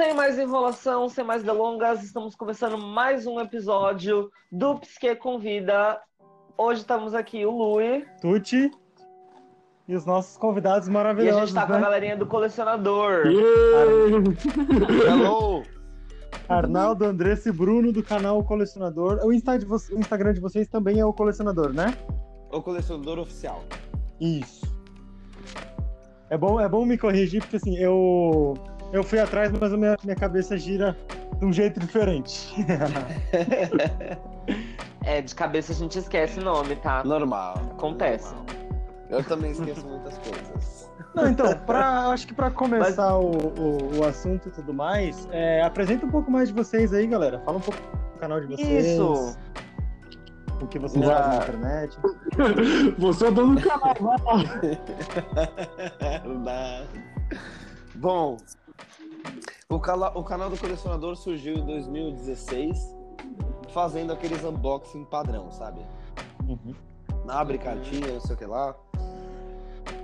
sem mais enrolação, sem mais delongas, estamos começando mais um episódio do Psique Convida. Hoje estamos aqui o Lui. Tuti e os nossos convidados E a maravilhosos. gente tá com a né? galerinha do colecionador. Hello! Arnaldo, Andressa e Bruno do canal Colecionador. O, Insta de o Instagram de vocês também é o Colecionador, né? O colecionador oficial. Isso. É bom, é bom me corrigir, porque assim, eu, eu fui atrás, mas a minha, minha cabeça gira de um jeito diferente. É, de cabeça a gente esquece o nome, tá? Normal. Acontece. normal. Eu também esqueço muitas coisas. Não, então, pra, acho que para começar o, o, o assunto e tudo mais, é, apresenta um pouco mais de vocês aí, galera. Fala um pouco do canal de vocês. Isso! O que vocês Já. fazem na internet. Você é dono do canal, vai lá. Verdade. Bom, o, cala- o canal do colecionador surgiu em 2016, fazendo aqueles unboxing padrão, sabe? Uhum. Abre cartinha, não sei o que lá.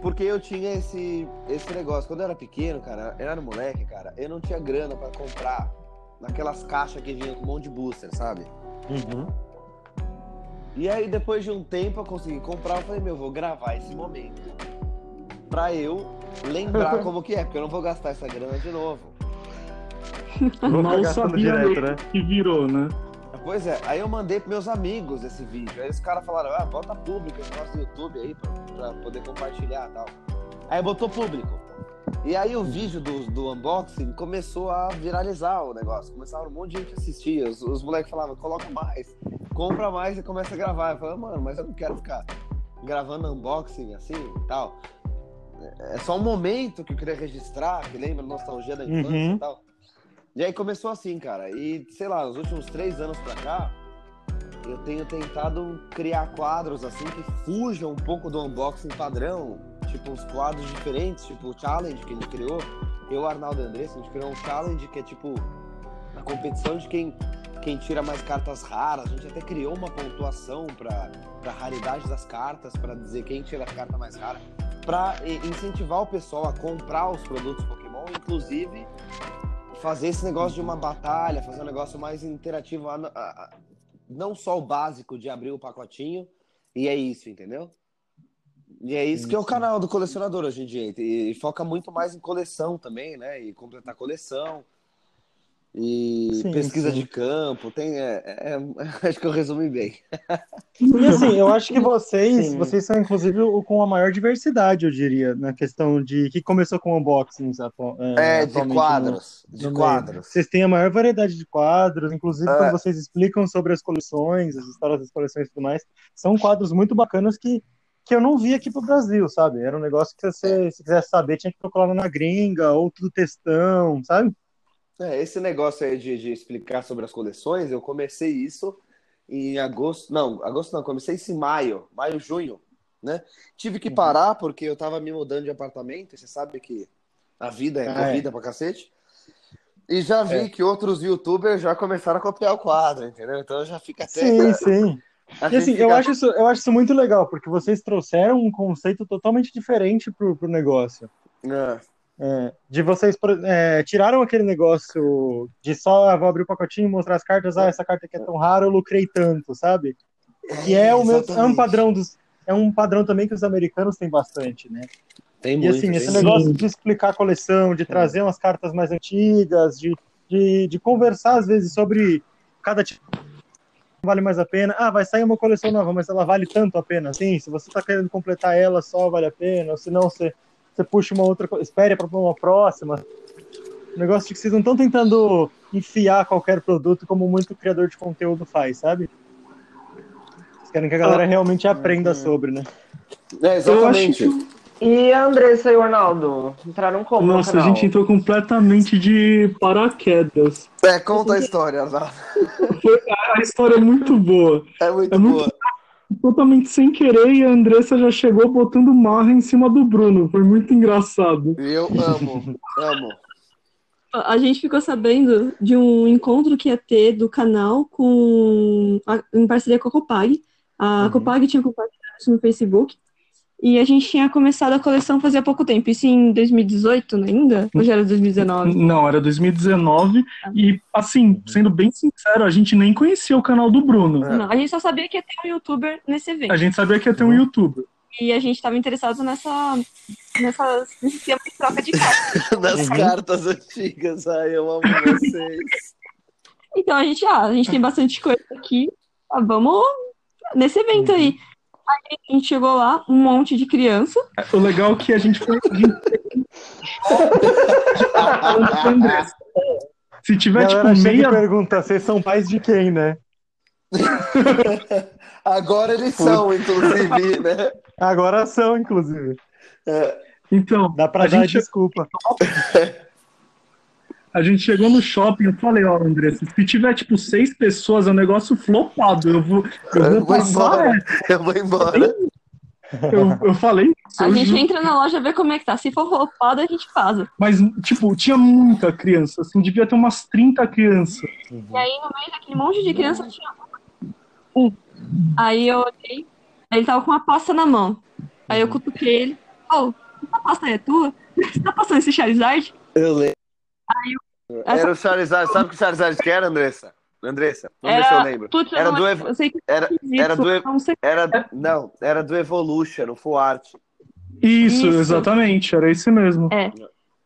Porque eu tinha esse, esse negócio. Quando eu era pequeno, cara, eu era moleque, cara, eu não tinha grana pra comprar naquelas caixas que vinham com um monte de booster, sabe? Uhum. E aí, depois de um tempo, eu consegui comprar. Eu falei, meu, vou gravar esse momento. Pra eu lembrar como que é, porque eu não vou gastar essa grana de novo. Vou gastando sabia direto, né? que virou, né? Pois é, aí eu mandei pros meus amigos esse vídeo. Aí os caras falaram, ah, bota público esse negócio do YouTube aí pra, pra poder compartilhar e tal. Aí botou público. E aí o vídeo do, do unboxing começou a viralizar o negócio. Começaram um monte de gente a assistir. Os, os moleques falavam, coloca mais, compra mais e começa a gravar. Eu falei, mano, mas eu não quero ficar gravando unboxing assim e tal. É só um momento que eu queria registrar, que lembra nostalgia da infância Uhum. e tal. E aí começou assim, cara. E, sei lá, nos últimos três anos pra cá, eu tenho tentado criar quadros assim que fujam um pouco do unboxing padrão. Tipo, uns quadros diferentes, tipo o challenge que a gente criou. Eu, Arnaldo e Andressa, a gente criou um challenge que é tipo a competição de quem, quem tira mais cartas raras. A gente até criou uma pontuação pra, pra raridade das cartas, pra dizer quem tira a carta mais rara. Eh, incentivar o pessoal a comprar os produtos Pokémon, inclusive fazer esse negócio de uma batalha, fazer um negócio mais interativo, não só o básico de abrir o pacotinho, e é isso, entendeu? E é isso que é o canal do colecionador hoje em dia, e, e foca muito mais em coleção também, né? E completar coleção, e Sim, pesquisa sim. de campo, tem, é, é- é- acho que eu resumi bem. E assim, eu acho que vocês, Sim. vocês são inclusive o com a maior diversidade, eu diria, na questão de que começou com unboxings atu- É, de atualmente no- quadros, de no meio. quadros. Vocês têm a maior variedade de quadros, inclusive É. quando vocês explicam sobre as coleções, as histórias das coleções e tudo mais, são quadros muito bacanas que, que eu não vi aqui pro Brasil, sabe? Era um negócio que você, se quisesse saber, tinha que procurar lá na gringa, ou tudo textão, sabe? É, esse negócio aí de, de explicar sobre as coleções, eu comecei isso em agosto. Não, agosto não, comecei isso em maio, maio, junho, né? Tive que Uhum. parar porque eu tava me mudando de apartamento, e você sabe que a vida é Ah, é. corrida pra cacete. E já vi É. que outros youtubers já começaram a copiar o quadro, entendeu? Então já fica até. Sim, sim. a E assim, eu fica- acho, isso, eu acho isso muito legal, porque vocês trouxeram um conceito totalmente diferente pro, pro negócio. É, É, de vocês é, tiraram aquele negócio de só ah, vou abrir o pacotinho, mostrar as cartas, ah, essa carta aqui é tão rara, eu lucrei tanto, sabe? Que é, o meu, é um padrão dos. É um padrão também que os americanos têm bastante, né? Tem E muito. assim, esse muito. negócio de explicar a coleção, de trazer umas cartas mais antigas, de, de, de conversar às vezes sobre cada tipo vale mais a pena. Ah, vai sair uma coleção nova, mas ela vale tanto a pena assim? Se você tá querendo completar ela só, vale a pena, ou se não, você, você puxa uma outra, co- espere para uma próxima. O negócio de que vocês não estão tentando enfiar qualquer produto como muito criador de conteúdo faz, sabe? Vocês querem que a galera realmente aprenda sobre, né? É, exatamente. Eu acho E a Andressa e o Arnaldo? Entraram como no Nossa, a canal? gente entrou completamente de paraquedas. É, conta a história, Arnaldo. A história é muito boa. É muito É muito- boa. Totalmente sem querer, e a Andressa já chegou botando marra em cima do Bruno. Foi muito engraçado. Eu amo, amo. A gente ficou sabendo de um encontro que ia ter do canal com a- em parceria com a Copag. A Uhum. Copag tinha compartilhado isso no Facebook. E a gente tinha começado a coleção fazia pouco tempo. Isso em 2018 ainda? Ou já era 2019? Não, era 2019. Ah. E, assim, sendo bem sincero, a gente nem conhecia o canal do Bruno. Não, a gente só sabia que ia ter um youtuber nesse evento. A gente sabia que ia ter um youtuber. E a gente tava interessado nessa, nessa, nesse esquema de troca de cartas. Das Uhum. cartas antigas. Ai, eu amo vocês. Então a gente, ah, a gente tem bastante coisa aqui. Ah, vamos nesse evento aí. Aí a gente chegou lá, um monte de criança. O legal é que a gente foi. Se tiver, Galera tipo, meia. pergunta, vocês são pais de quem, né? Agora eles são, inclusive, né? Agora são, inclusive. Então, Dá pra a dar gente, desculpa. a gente chegou no shopping, eu falei, ó, Andressa, se tiver, tipo, seis pessoas, é um negócio flopado. Eu vou, eu vou Eu vou embora. Eu vou embora. Eu, eu falei isso. A eu gente ju- entra na loja ver como é que tá. Se for roubado, a gente vaza. Mas, tipo, tinha muita criança, assim, devia ter umas 30 crianças. E aí, no meio daquele monte de criança, tinha um. Aí eu olhei, aí ele tava com uma pasta na mão. Aí eu cutuquei ele. Ô, essa pasta aí é tua? Você tá passando esse Charizard? Eu lembro. Essa- Era o Charizard. Sabe o que o Charizard que era, Andressa? Andressa, vamos ver se eu lembro. Putz, eu Era não- do Evo- Eu sei que Era, era do, não sei. era, não, era do Evolution, o Full Art. Isso, Isso. exatamente, era esse mesmo. É.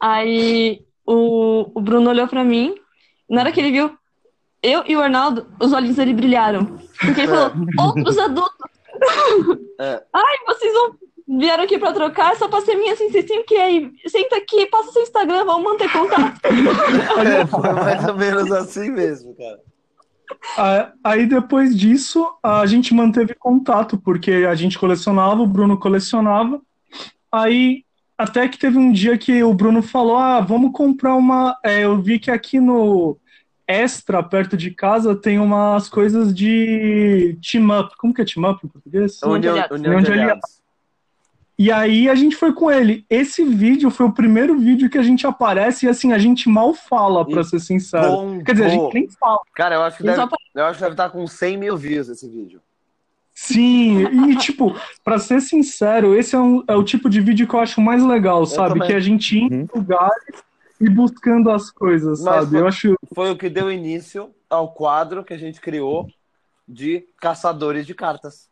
Aí o, o Bruno olhou pra mim. Na hora que ele viu eu e o Arnaldo, os olhos dele brilharam. Porque ele falou: outros adultos. É. Ai, vocês vão. Vieram aqui pra trocar, só passei minha assim, vocês têm que ir aí. Senta aqui, passa seu Instagram, vamos manter contato. É, foi mais ou menos assim mesmo, cara. Aí depois disso, a gente manteve contato, porque a gente colecionava, o Bruno colecionava. Aí até que teve um dia que o Bruno falou: Ah, vamos comprar uma. é, eu vi que aqui no Extra, perto de casa, tem umas coisas de team up. Como que é team up em português? União de União, de de Aliados. E aí a gente foi com ele. Esse vídeo foi o primeiro vídeo que a gente aparece e assim, a gente mal fala, pra E ser sincero. Bombou. Quer dizer, a gente nem fala. Cara, eu acho que deve, eu acho que deve estar com 100 mil views esse vídeo. Sim, e tipo, pra ser sincero, esse é, um- é o tipo de vídeo que eu acho mais legal, sabe? também. Que a gente ir em Uhum. lugares e buscando as coisas, Mas sabe? foi- Eu acho. Foi o que deu início ao quadro que a gente criou de caçadores de cartas.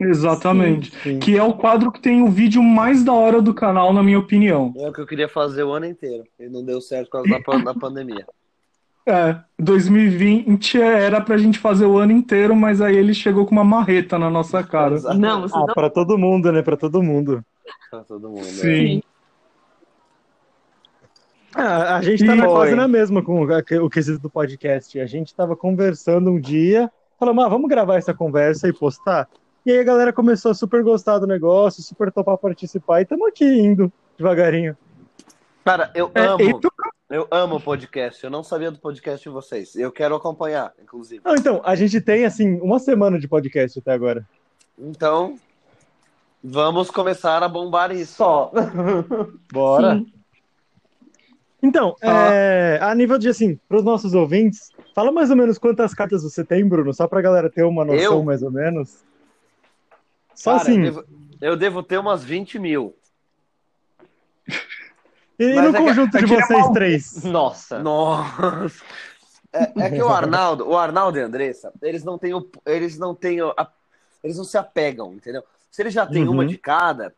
Exatamente. Sim. Que é o quadro que tem o vídeo mais da hora do canal, na minha opinião. É o que eu queria fazer o ano inteiro. E não deu certo por causa da, pan- da pandemia. É, 2020 era pra gente fazer o ano inteiro, mas aí ele chegou com uma marreta na nossa cara. Exato. Não, vocês Ah, não. pra todo mundo, né? Pra todo mundo. Pra todo mundo. né? Sim. Ah, a gente tá na, Foi. quase na mesma com o, o quesito do podcast. A gente tava conversando um dia, falamos, ah, vamos gravar essa conversa e postar. E aí a galera começou a super gostar do negócio, super topar participar, e estamos aqui indo devagarinho. Cara, eu É, amo. tu- Eu amo o podcast. Eu não sabia do podcast de vocês. Eu quero acompanhar, inclusive. Não, então, a gente tem, assim, uma semana de podcast até agora. Então, vamos começar a bombar isso. Só. Bora. Sim. Então, é, a nível de, assim, para os nossos ouvintes, fala mais ou menos quantas cartas você tem, Bruno, só pra galera ter uma noção Eu? mais ou menos. Só Cara, assim, eu, devo, eu devo ter umas 20 mil. e mas no é que- conjunto é de que ele é vocês mal- três? Nossa. Nossa. É, é que o Arnaldo, o Arnaldo e a Andressa, eles não têm o, eles não têm o- a- eles não se apegam, entendeu? Se eles já têm Uhum. uma de cada,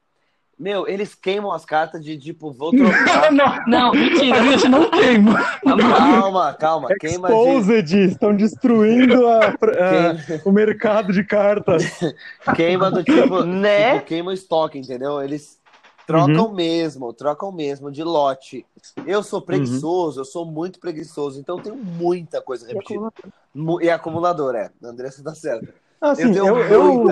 meu, eles queimam as cartas de tipo, vou trocar. não, Não, mentira. a gente não queima. calma, calma, queima de, Exposed, estão destruindo a- a- o mercado de cartas. queima do tipo, Né? tipo, queima o estoque, entendeu? Eles trocam Uhum. mesmo, trocam mesmo de lote. Eu sou preguiçoso, eu sou muito preguiçoso, então eu tenho muita coisa repetida. Mu- E acumulador, é. A Andressa tá certa. Assim, tenho eu, eu,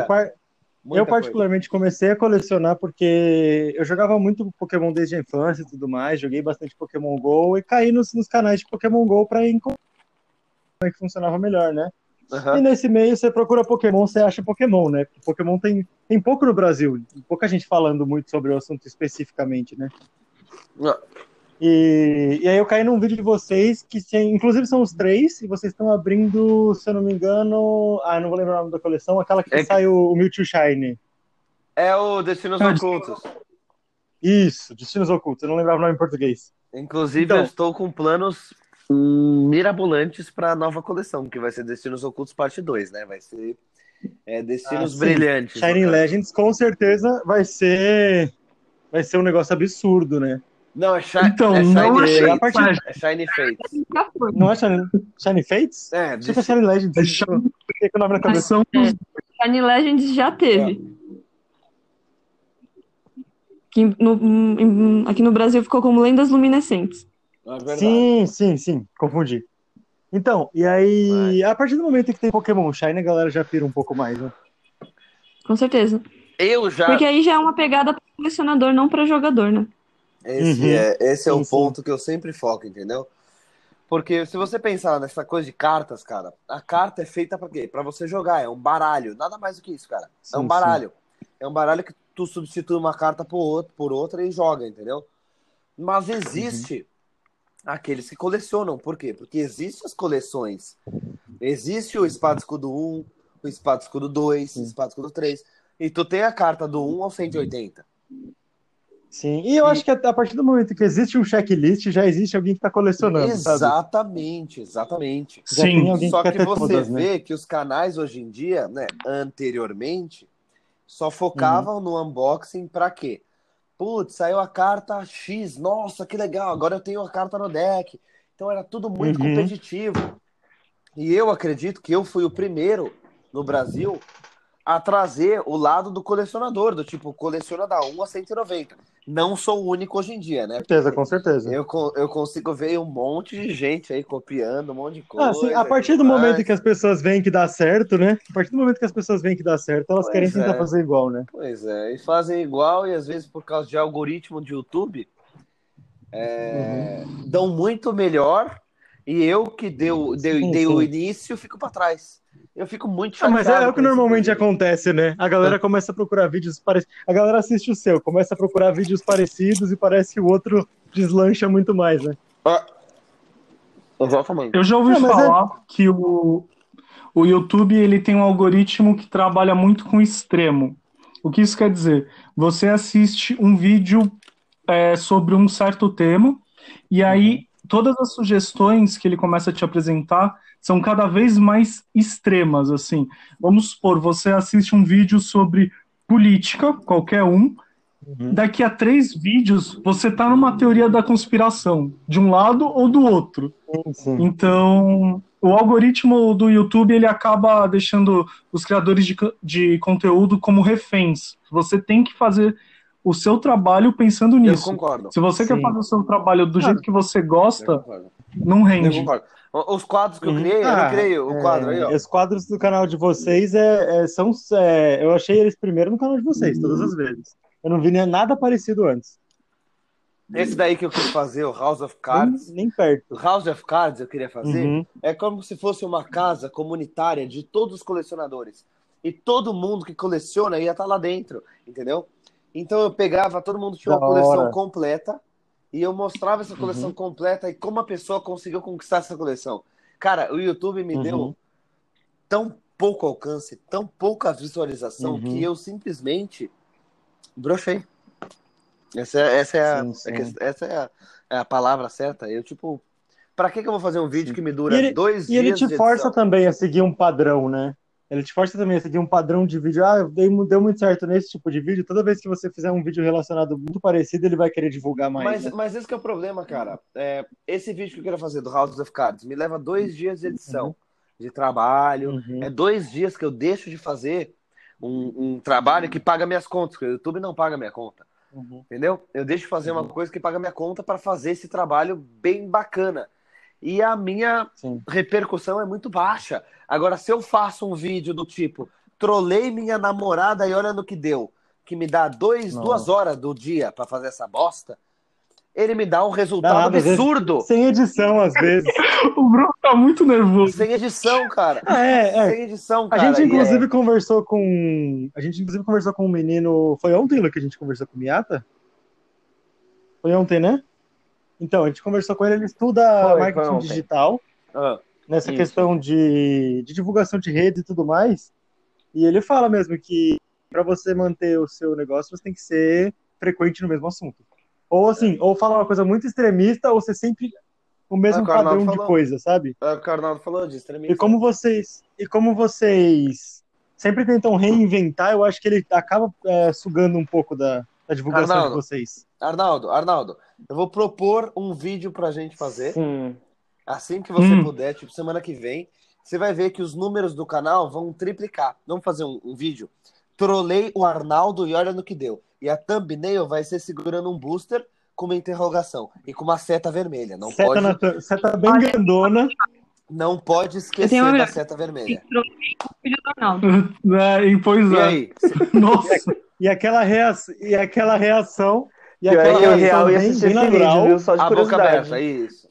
muita, eu particularmente comecei a colecionar porque eu jogava muito Pokémon desde a infância e tudo mais, joguei bastante Pokémon GO e caí nos, nos canais de Pokémon GO pra encontrar como é que funcionava melhor, né? coisa. Aham. E nesse meio você procura Pokémon, você acha Pokémon, né? Pokémon tem, tem pouco no Brasil, pouca gente falando muito sobre o assunto especificamente, né? Não. E, e aí eu caí num vídeo de vocês, que tem, inclusive são os três, e vocês estão abrindo, se eu não me engano, ah, não vou lembrar o nome da coleção, aquela que É que- sai o, o Mewtwo Shine. É o Destinos Ah, Ocultos. Isso, Destinos Ocultos. Eu não lembrava o nome em português. Inclusive, Então- eu estou com planos hum, mirabolantes para a nova coleção, que vai ser Destinos Ocultos Parte 2, né? Vai ser é, Destinos Ah. Brilhantes. Shining. Legends com certeza vai ser vai ser um negócio absurdo, né? Não, é, shi Então, é não Shiny é- Fates. a partir- É Shiny Fates. Não é Shining, Shining Fates? É, Acho que é Desti- Shining Legends. É Fiquei com o nome na cabeça. São os- Shiny Legends já teve. Aqui no, em- aqui no Brasil ficou como Lendas Luminescentes. é. Sim, sim, sim, confundi. Então, e aí, a partir do momento que tem Pokémon Shine, a galera já pira um pouco mais, né? Com certeza. Eu já. Porque aí já é uma pegada para colecionador, não para jogador, né? Esse Uhum. é, esse é Sim, o sim. ponto que eu sempre foco, entendeu? Porque se você pensar nessa coisa de cartas, cara, a carta é feita pra quê? Pra você jogar, é um baralho, nada mais do que isso, cara. é Sim, um baralho. É um baralho que tu substitui uma carta por, outro, por outra e joga, entendeu? Mas existe aqueles que colecionam, por quê? Porque existem as coleções. Existe o espada escudo 1, o espada escudo 2, o espada escudo 3, e tu tem a carta do 1 ao 180. Sim, e eu acho que a, partir do momento que existe um checklist, já existe alguém que tá colecionando, sabe? Exatamente, exatamente. Já tem Sim. alguém Só que que você todas, né? vê que os canais hoje em dia, né, anteriormente, só focavam no unboxing pra quê? Putz, saiu a carta X, nossa, que legal, agora eu tenho a carta no deck. Então era tudo muito Uhum. competitivo. E eu acredito que eu fui o primeiro no Brasil a trazer o lado do colecionador, do tipo, coleciona da 1 a 190. Não sou o único hoje em dia, né? Com certeza, com certeza. Eu, eu consigo ver um monte de gente aí copiando um monte de coisa. Ah, sim, a partir do momento mais. que as pessoas veem que dá certo, né? A partir do momento que as pessoas veem que dá certo, elas Pois querem tentar é. fazer igual, né? Pois é, e fazem igual, e às vezes por causa de algoritmo de YouTube, é, dão muito melhor, e eu que deu, dei, Sim, dei o sim. início fico pra trás. Eu fico muito Ah, chateado. mas é, o que normalmente inclusive. acontece, né? A galera começa a procurar vídeos parecidos. A galera assiste o seu, começa a procurar vídeos parecidos e parece que o outro deslancha muito mais, né? Ah, Exatamente. Eu já ouvi Não, mas falar que o, o YouTube ele tem um algoritmo que trabalha muito com extremo. O que isso quer dizer? Você assiste um vídeo é, sobre um certo tema e aí todas as sugestões que ele começa a te apresentar são cada vez mais extremas, assim. Vamos supor, você assiste um vídeo sobre política, qualquer um, daqui a três vídeos você tá numa teoria da conspiração, de um lado ou do outro. Sim. Então, o algoritmo do YouTube ele acaba deixando os criadores de, de conteúdo como reféns. Você tem que fazer o seu trabalho pensando Eu nisso. concordo. Se você quer Sim. fazer o seu trabalho do Ah, jeito que você Eu gosta, não Eu rende. Os quadros que eu Uhum. criei, eu Ah, não criei o quadro aí, ó. É, os quadros do canal de vocês é, é- são. é, eu achei eles primeiro no canal de vocês, todas as vezes. Eu não vi nem nada parecido antes. Esse daí que eu quis fazer, o House of Nem, Cards. nem perto. O House of Cards eu queria fazer. Uhum. É como se fosse uma casa comunitária de todos os colecionadores. E todo mundo que coleciona ia estar lá dentro, entendeu? Então eu pegava, todo mundo tinha uma Da coleção hora. completa e eu mostrava essa coleção Uhum. completa e como a pessoa conseguiu conquistar essa coleção. Cara, o YouTube me Uhum. deu tão pouco alcance, tão pouca visualização Uhum. que eu simplesmente brochei. Essa, é- essa é, a, Sim, sim. é que- essa é a, é a palavra certa. Eu, tipo, pra que, que eu vou fazer um vídeo Sim. que me dura E ele- dois E dias ele te de força também a seguir um padrão, né? Ele te força também a seguir um padrão de vídeo. Ah, deu, deu muito certo nesse tipo de vídeo. Toda vez que você fizer um vídeo relacionado muito parecido, ele vai querer divulgar mais. Mas, né? mas esse que é o problema, cara. É, esse vídeo que eu quero fazer do House of Cards me leva dois dias de edição, de trabalho. Uhum. É dois dias que eu deixo de fazer um, um trabalho que paga minhas contas, porque o YouTube não paga minha conta. Uhum. Entendeu? Eu deixo de fazer uma coisa que paga minha conta para fazer esse trabalho bem bacana. E a minha Sim. repercussão é muito baixa. Agora, se eu faço um vídeo do tipo, trolei minha namorada e olha no que deu, que me dá dois, duas horas do dia para fazer essa bosta, ele me dá um resultado nada, às vezes- absurdo. Sem edição, às vezes. O Bruno tá muito nervoso. Sem edição, cara. Ah, é, é. Sem edição, A cara. gente, E é- inclusive, conversou com. A gente, inclusive, conversou com um menino. Foi ontem, Lu, que a gente conversou com o Miata? Foi ontem, né? Então, a gente conversou com ele, ele estuda Foi, foi marketing ontem. digital, Ah, nessa Isso. questão de, de divulgação de rede e tudo mais. E ele fala mesmo que pra você manter o seu negócio, você tem que ser frequente no mesmo assunto. Ou assim, ou falar uma coisa muito extremista, ou ser sempre o mesmo É, padrão de falou. coisa, sabe? É, O Carnaldo falou de extremista. E como vocês, e como vocês sempre tentam reinventar, eu acho que ele acaba é, sugando um pouco da, da divulgação Arnaldo. de vocês. Arnaldo, Arnaldo, eu vou propor um vídeo pra gente fazer. Sim. Assim que você Hum. puder, tipo, semana que vem, você vai ver que os números do canal vão triplicar. Vamos fazer um, um vídeo? Trolei o Arnaldo e olha no que deu. E a thumbnail vai ser segurando um booster com uma interrogação e com uma seta vermelha. Não Seta, pode, na seta bem Olha- grandona. não pode esquecer uma da seta vermelha. Filho do Arnaldo. É, e pois E é. aí? Nossa. E aquela, reação, e aquela reação. E E aquela eu reação real ia bem, assistir bem natural. vídeo, viu? Só de A boca aberta, isso.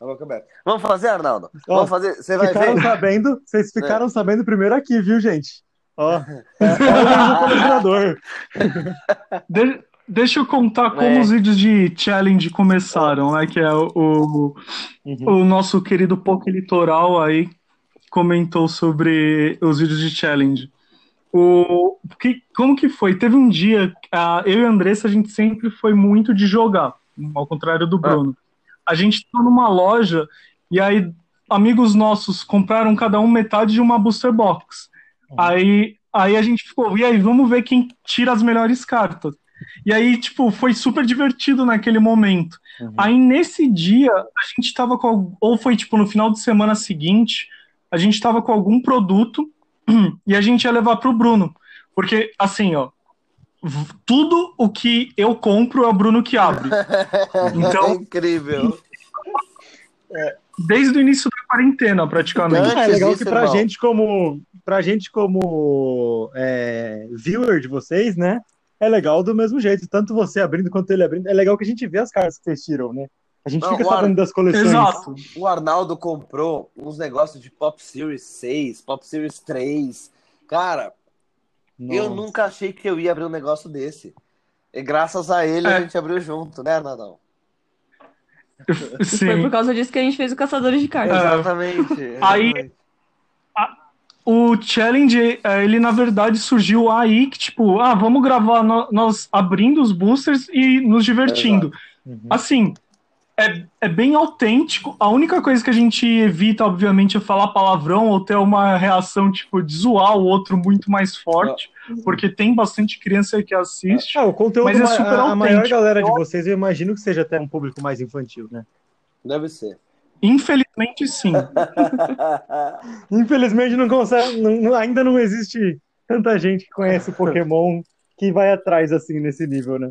A boca aberta. Vamos fazer, Arnaldo? Ó, Vamos fazer. Você vai Ficaram ver. sabendo, vocês É. ficaram sabendo primeiro aqui, viu, gente? Ó, é, olha o patrocinador. De- deixa eu contar como É. os vídeos de challenge começaram, né? Que é o, o, Uhum. o nosso querido Poké Litoral aí comentou sobre os vídeos de challenge. O, que, como que foi? Teve um dia, a, eu e a Andressa, a gente sempre foi muito de jogar, ao contrário do Bruno. A gente estava numa loja e aí amigos nossos compraram cada um metade de uma booster box. Aí, aí a gente ficou, e aí, vamos ver quem tira as melhores cartas. E aí, tipo, foi super divertido naquele momento. Uhum. Aí, nesse dia, a gente tava com. Ou foi, tipo, no final de semana seguinte, a gente tava com algum produto e a gente ia levar pro Bruno. Porque, assim, ó, tudo o que eu compro é o Bruno que abre. Então- É incrível. Desde o início da quarentena, praticamente. Antes É legal que pra irmão. gente, como pra gente como é, viewer de vocês, né? É legal do mesmo jeito. Tanto você abrindo quanto ele abrindo. É legal que a gente vê as cartas que vocês tiram, né? A gente Não, fica o Ar- sabendo das coleções. Exato. O Arnaldo comprou uns negócios de Pop Series 6, Pop Series 3. Cara, eu Nossa. nunca achei que eu ia abrir um negócio desse. E graças a ele a É. gente abriu junto, né, Arnaldão? E foi Sim. por causa disso que a gente fez o Caçadores de Cartas. É. Exatamente. Aí- exatamente. O challenge, é, ele na verdade surgiu aí que, tipo, ah, vamos gravar no- nós abrindo os boosters e nos divertindo. Uhum. Assim, é, é bem autêntico. A única coisa que a gente evita, obviamente, é falar palavrão ou ter uma reação, tipo, de zoar o outro muito mais forte, porque tem bastante criança que assiste. Ah, o conteúdo, Mas é super a, a maior autêntico. galera de vocês, eu imagino que seja até um público mais infantil, né? Deve ser. Infelizmente, sim. Infelizmente não consegue, não- ainda não existe tanta gente que conhece o Pokémon que vai atrás assim nesse nível, né?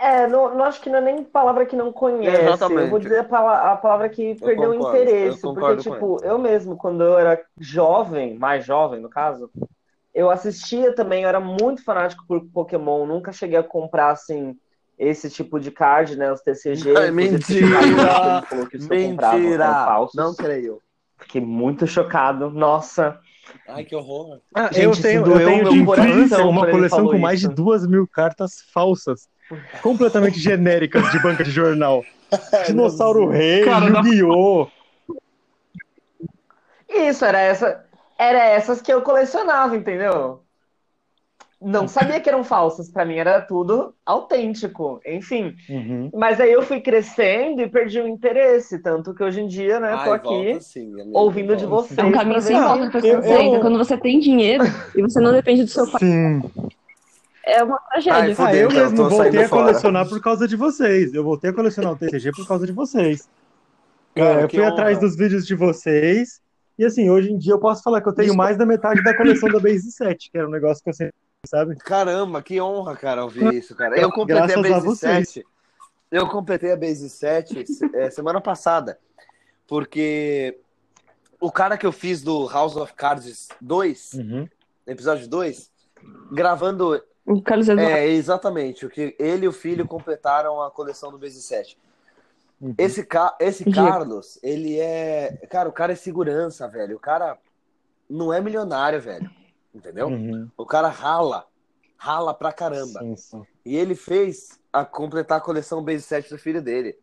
É, não, não acho que não é nem palavra que não conhece. Exatamente. Eu vou dizer a, pala- a palavra que perdeu o concordo, interesse. eu Porque, tipo, eu mesmo, quando eu era jovem, mais jovem no caso, eu assistia também, eu era muito fanático por Pokémon, nunca cheguei a comprar, assim, esse tipo de card, né? Os TCG. Ai, inclusive, mentira! eu eram Mentira! falsos. Não creio. Fiquei muito chocado. Nossa. Ai, que horror. Ah, Gente, eu isso tenho, eu tenho meu de coração infância uma coleção com mais de isso. duas mil cartas falsas, completamente genéricas de banca de jornal. Dinossauro Rei, Yu-Gi-Oh! Isso, era essa. Era essas que eu colecionava, entendeu? Não sabia que eram falsas, pra mim era tudo autêntico, enfim. Uhum. Mas aí eu fui crescendo e perdi o interesse, tanto que hoje em dia, né, tô Ai, aqui volta sim, ouvindo de volta. vocês. É um caminho sem volta pra eu- você eu- Quando você tem dinheiro e você não depende do seu pai, Sim. É uma tragédia. Ai, Ah, Fudeu, eu então, mesmo tô voltei a fora. colecionar por causa de vocês. Eu voltei a colecionar o TCG por causa de vocês. Cara, É, eu fui honra. atrás dos vídeos de vocês. E assim, hoje em dia eu posso falar que eu tenho Desculpa. mais da metade da coleção da Base 7, que era um negócio que eu sempre, sabe? Caramba, que honra, cara, ouvir isso, cara. Eu completei Graças a a Base vocês. 7. Eu completei a Base 7 é, semana passada. Porque o cara que eu fiz do House of Cards 2, Uhum. episódio 2, gravando. O Carlos Eduardo. É, exatamente. O que ele e o filho completaram a coleção do Base 7. Uhum. Esse, ca... Esse. Carlos, ele é. Cara, o cara é segurança, velho. O cara não é milionário, velho. Entendeu? Uhum. O cara rala. Rala pra caramba. Sim, sim. E ele fez a completar a coleção Base 7 do filho dele.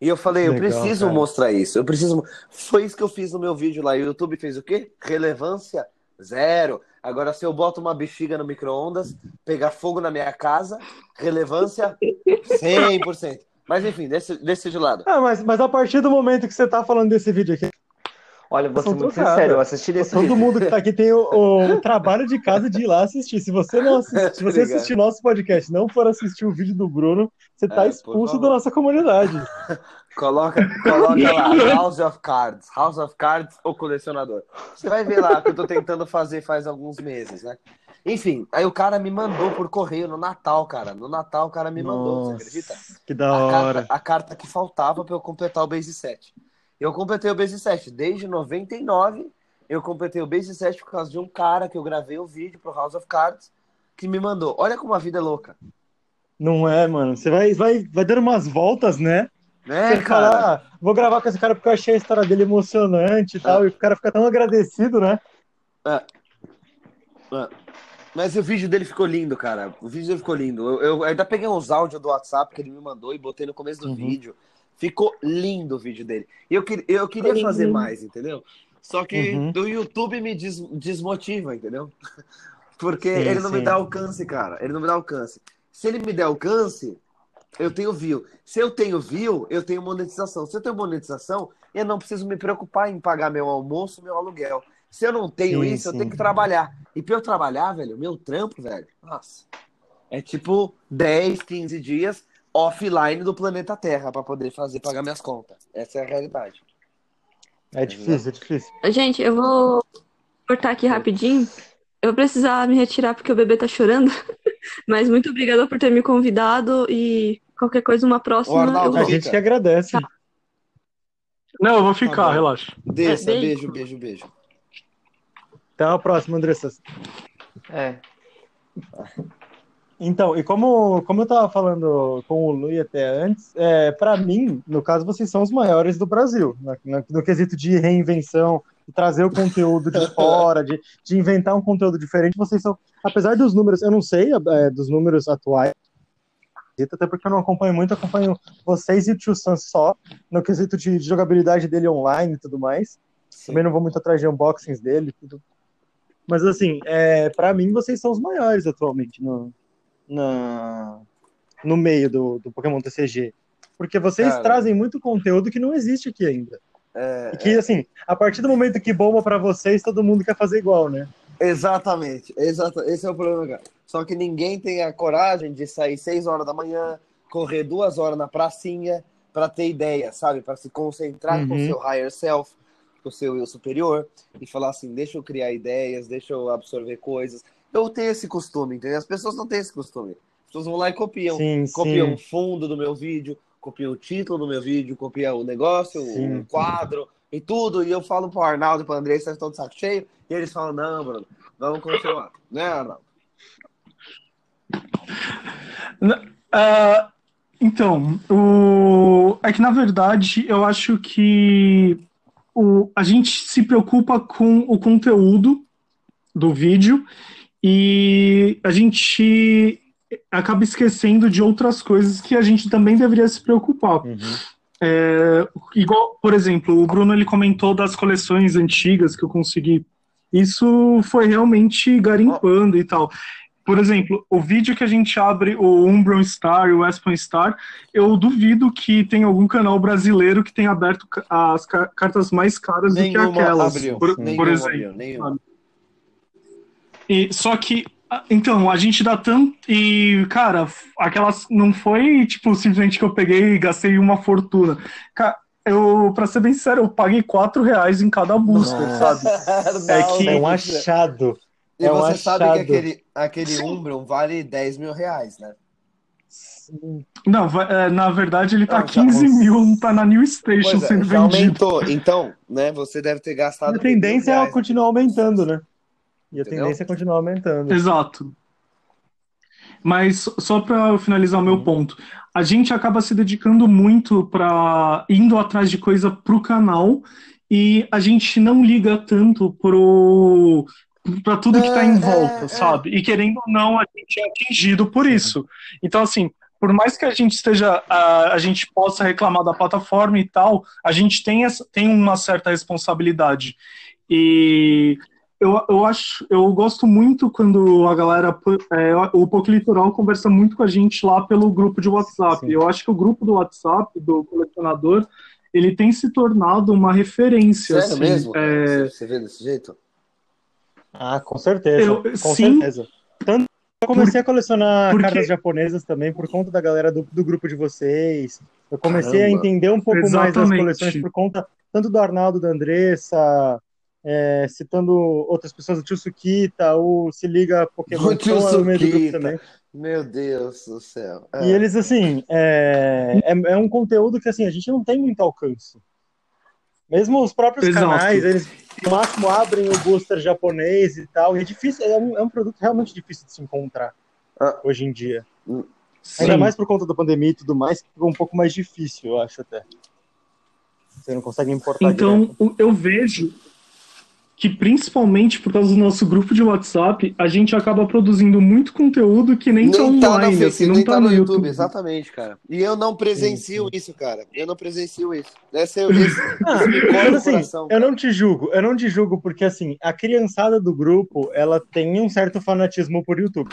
E eu falei, eu Legal, preciso cara. mostrar isso. Eu preciso. Foi isso que eu fiz no meu vídeo lá. E o YouTube fez o quê? Relevância Zero. Agora, se eu boto uma bexiga no micro-ondas, pegar fogo na minha casa, relevância 100%. Mas enfim, desse, desse de lado. Ah, mas, mas a partir do momento que você tá falando desse vídeo aqui, Olha, vou ser São muito trocadas. sincero, eu assisti desse todo vídeo. mundo que tá aqui tem o, o- o trabalho de casa de ir lá assistir. Se você não assistir, se você assistir nosso podcast e não for assistir o vídeo do Bruno, você tá É, expulso da nossa comunidade. Coloca, coloca lá, House of Cards. House of Cards, o colecionador. Você vai ver lá que eu tô tentando fazer faz alguns meses, né? Enfim, aí o cara me mandou por correio no Natal, cara. No Natal o cara me mandou, você acredita? que da A hora. carta, a carta que faltava pra eu completar o Base 7. Eu completei o Base 7 desde 99. Eu completei o Base 7 por causa de um cara que eu gravei o vídeo pro House of Cards que me mandou. Olha como a vida é louca. Não é, mano. Você vai, vai, vai dando umas voltas, né? Né, Você cara? fala, ah, vou gravar com esse cara porque eu achei a história dele emocionante e tal. E o cara fica tão agradecido, né? Mas o vídeo dele ficou lindo, cara. O vídeo dele ficou lindo. Eu, eu ainda peguei uns áudios do WhatsApp que ele me mandou e botei no começo do Uhum. vídeo. Ficou lindo o vídeo dele. E eu, que- eu queria fazer lindo. mais, entendeu? Só que Uhum. do YouTube me des- desmotiva, entendeu? Porque Sim, ele não me sim. dá alcance, cara. Ele não me dá alcance. Se ele me der alcance, eu tenho view. Se eu tenho view, eu tenho monetização. Se eu tenho monetização, eu não preciso me preocupar em pagar meu almoço, meu aluguel. Se eu não tenho Sim, isso, eu tenho que trabalhar. E pra eu trabalhar, velho, meu trampo, velho, nossa, é tipo 10, 15 dias offline do planeta Terra pra poder fazer pagar minhas contas. Essa é a realidade. É difícil, é difícil. Gente, eu vou cortar aqui rapidinho. Eu vou precisar me retirar porque o bebê tá chorando. Mas muito obrigada por ter me convidado e qualquer coisa, uma próxima. Ô, Arnaldo, eu A vou. gente que agradece. Não, eu vou Tá ficar, bom. relaxa. Desça, É, beijo, beijo, beijo. Até a próxima, Andressa. É. Então, e como, como eu tava falando com o Lui até antes, é, para mim, no caso, vocês são os maiores do Brasil, na- na- no quesito de reinvenção, de trazer o conteúdo de fora, de, de inventar um conteúdo diferente, vocês são, apesar dos números, eu não sei é, dos números atuais, até porque eu não acompanho muito, acompanho vocês e o Tio Sam só, no quesito de, de jogabilidade dele online e tudo mais. Também não vou muito atrás de unboxings dele, tudo. Mas assim, é, para mim vocês são os maiores atualmente no, na, no meio do, do Pokémon TCG. Porque vocês Cara. trazem muito conteúdo que não existe aqui ainda. É, E que, assim, a partir do momento que bomba pra vocês, todo mundo quer fazer igual, né? Exatamente, exata, esse é o problema, cara. Só que ninguém tem a coragem de sair 6 horas da manhã, correr duas horas na pracinha para ter ideia, sabe? Para se concentrar com o Uhum. seu higher self, com o seu eu superior e falar assim: deixa eu criar ideias, deixa eu absorver coisas. Eu tenho esse costume, entendeu? As pessoas não têm esse costume. As pessoas vão lá e copiam. Sim, copiam sim. o fundo do meu vídeo, copiam o título do meu vídeo, copiam o negócio, Sim. o quadro e tudo. E eu falo pro Arnaldo e pro André, vocês estão de saco cheio. E eles falam: não, Bruno, vamos continuar. Né, Arnaldo? Ah, então, o... é que na verdade eu acho que o... a gente se preocupa com o conteúdo do vídeo e a gente acaba esquecendo de outras coisas que a gente também deveria se preocupar. Uhum. É, igual, por exemplo, o Bruno ele comentou das coleções antigas que eu consegui. Isso foi realmente garimpando e tal. Por exemplo, o vídeo que a gente abre, o Umbron Star e o Aspen Star, eu duvido que tem algum canal brasileiro que tenha aberto as ca- cartas mais caras do que Nenhuma aquelas. abriu. Por, Nenhuma por exemplo. abriu, nenhuma. E, só que, então, a gente dá tanto. E, cara, aquelas. Não foi, tipo, simplesmente que eu peguei e gastei uma fortuna. Cara, eu, pra ser bem sincero, eu paguei 4 reais em cada booster, Nossa. sabe? É que- É um achado. E é um você sabe que achado. aquele, aquele Umbreon vale 10 mil reais, né? Não, vai- é, na verdade ele tá Não, já- 15 mil, não tá na New Station Pois é, sendo já vendido. aumentou. Então, né, você deve ter gastado. A tendência é continuar aumentando, né? E a Entendeu? tendência é continuar aumentando. Exato. Mas só para finalizar o meu ponto, a gente acaba se dedicando muito para indo atrás de coisa pro canal e a gente não liga tanto pro para tudo que tá em É, volta, é, é. sabe? E querendo ou não, a gente é atingido por isso. Então assim, por mais que a gente esteja a, a gente possa reclamar da plataforma e tal, a gente tem essa, tem uma certa responsabilidade. E eu, eu acho, eu gosto muito quando a galera, é, o POC Litoral conversa muito com a gente lá pelo grupo de WhatsApp. Sim. Eu acho que o grupo do WhatsApp, do colecionador, ele tem se tornado uma referência. Sério assim, mesmo? é, Você- vê desse jeito? Ah, com certeza. Eu- com sim. certeza. Tanto que eu comecei a colecionar porque- cartas japonesas também por conta da galera do, do grupo de vocês. Eu comecei a Caramba. entender um pouco mais das Exatamente. coleções por conta tanto do Arnaldo, da Andressa, é, citando outras pessoas, o Tio Sukita, o Se Liga Pokémon, O que Tio Sukita. também. Meu Deus do céu. É. E eles, assim, é, é, é um conteúdo que assim, a gente não tem muito alcance. Mesmo os próprios Exato. canais, eles no máximo abrem o booster japonês e tal. E é difícil, é um, é um produto realmente difícil de se encontrar Ah. hoje em dia. sim. Ainda mais por conta da pandemia e tudo mais, ficou um pouco mais difícil, eu acho até. Você não consegue importar Então, direto. eu vejo que principalmente por causa do nosso grupo de WhatsApp, a gente acaba produzindo muito conteúdo que nem, tá Nem tá, na online, Face, assim, não nem tá, tá no YouTube, YouTube. exatamente, cara. E eu não presencio Sim, isso, cara. Eu não presencio isso. Esse, é- esse, Ah, mas assim, coração. eu não te julgo, eu não te julgo porque assim, a criançada do grupo, ela tem um certo fanatismo por YouTube.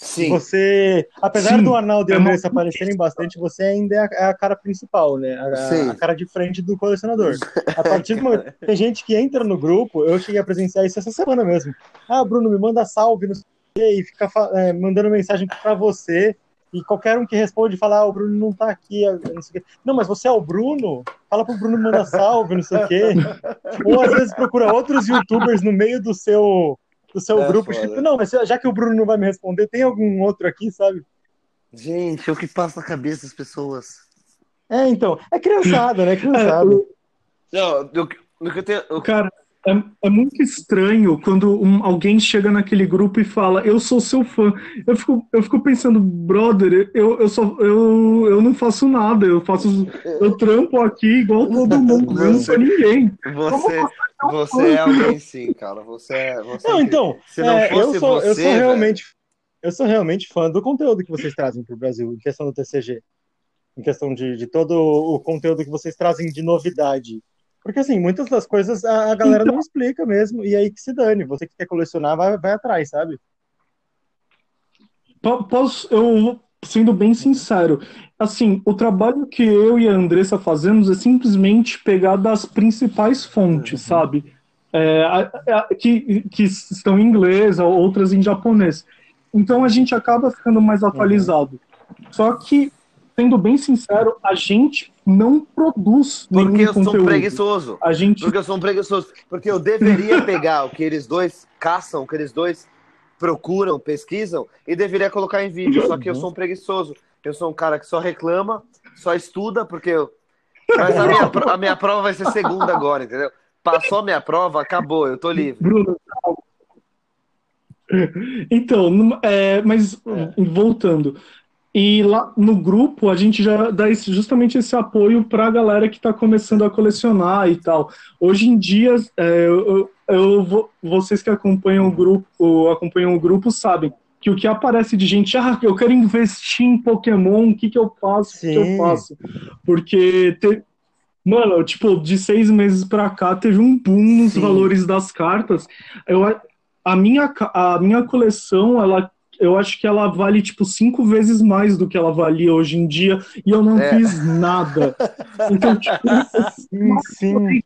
Sim. Você, apesar Sim, do Arnaldo e é a uma- Andressa aparecerem bastante, você ainda é a, é a cara principal, né? A, Sim. a cara de frente do colecionador. A partir do momento tem gente que entra no grupo, eu cheguei a presenciar isso essa semana mesmo. Ah, Bruno, me manda salve, não sei o quê, e fica é, mandando mensagem pra você. E qualquer um que responde fala, ah, o Bruno não tá aqui, ah, não sei o quê. Não, mas você é o Bruno? Fala pro Bruno mandar salve, não sei o quê. Ou às vezes procura outros youtubers no meio do seu, do seu É grupo, foda. tipo, não, mas já que o Bruno não vai me responder, tem algum outro aqui, sabe? Gente, o que passa na cabeça das pessoas? É, então, é criançada, né? É, Criançada. o- Não, o que o que eu tenho. o- Cara, é, é muito estranho quando um- alguém chega naquele grupo e fala, eu sou seu fã. Eu fico, eu fico pensando, brother, eu, eu, só, eu, eu não faço nada, eu faço. Eu trampo aqui igual todo mundo, eu não sou ninguém. Você, você é alguém sim, cara. Você é. Você Não, é- então, Se não é, eu fosse sou, eu você, sou velho. realmente, eu sou realmente fã do conteúdo que vocês trazem para o Brasil, em questão do TCG, em questão de, de todo o conteúdo que vocês trazem de novidade. Porque assim, muitas das coisas a, a galera não explica mesmo, e aí que se dane. Você que quer colecionar, vai, vai atrás, sabe? Po- Posso, eu, sendo bem sincero, assim, o trabalho que eu e a Andressa fazemos é simplesmente pegar das principais fontes, sabe? É, a- a- que, que estão em inglês, ou outras em japonês. Então a gente acaba ficando mais atualizado. Só que, sendo bem sincero, a gente não produz Porque eu sou um conteúdo. preguiçoso. A gente Porque eu sou um preguiçoso. Porque eu deveria pegar o que eles dois caçam, o que eles dois procuram, pesquisam, e deveria colocar em vídeo. Só que eu sou um preguiçoso. Eu sou um cara que só reclama, só estuda, porque eu. Mas a minha, a minha prova vai ser segunda agora, entendeu? Passou a minha prova, acabou, eu tô livre. Bruno. Então, é, mas voltando. E lá no grupo a gente já dá esse- justamente esse apoio para a galera que está começando a colecionar e tal. Hoje em dia, é, eu, eu vou- vocês que acompanham o grupo, acompanham o grupo sabem que o que aparece de gente, ah, eu quero investir em Pokémon, o que, que eu faço? O que, que eu faço? Porque te- Mano, tipo, de seis meses pra cá teve um boom nos Sim. valores das cartas. Eu, a, minha, a minha coleção, ela, eu acho que ela vale, tipo, cinco vezes mais do que ela valia hoje em dia e eu não É. fiz nada. Então, tipo, Sim, sim.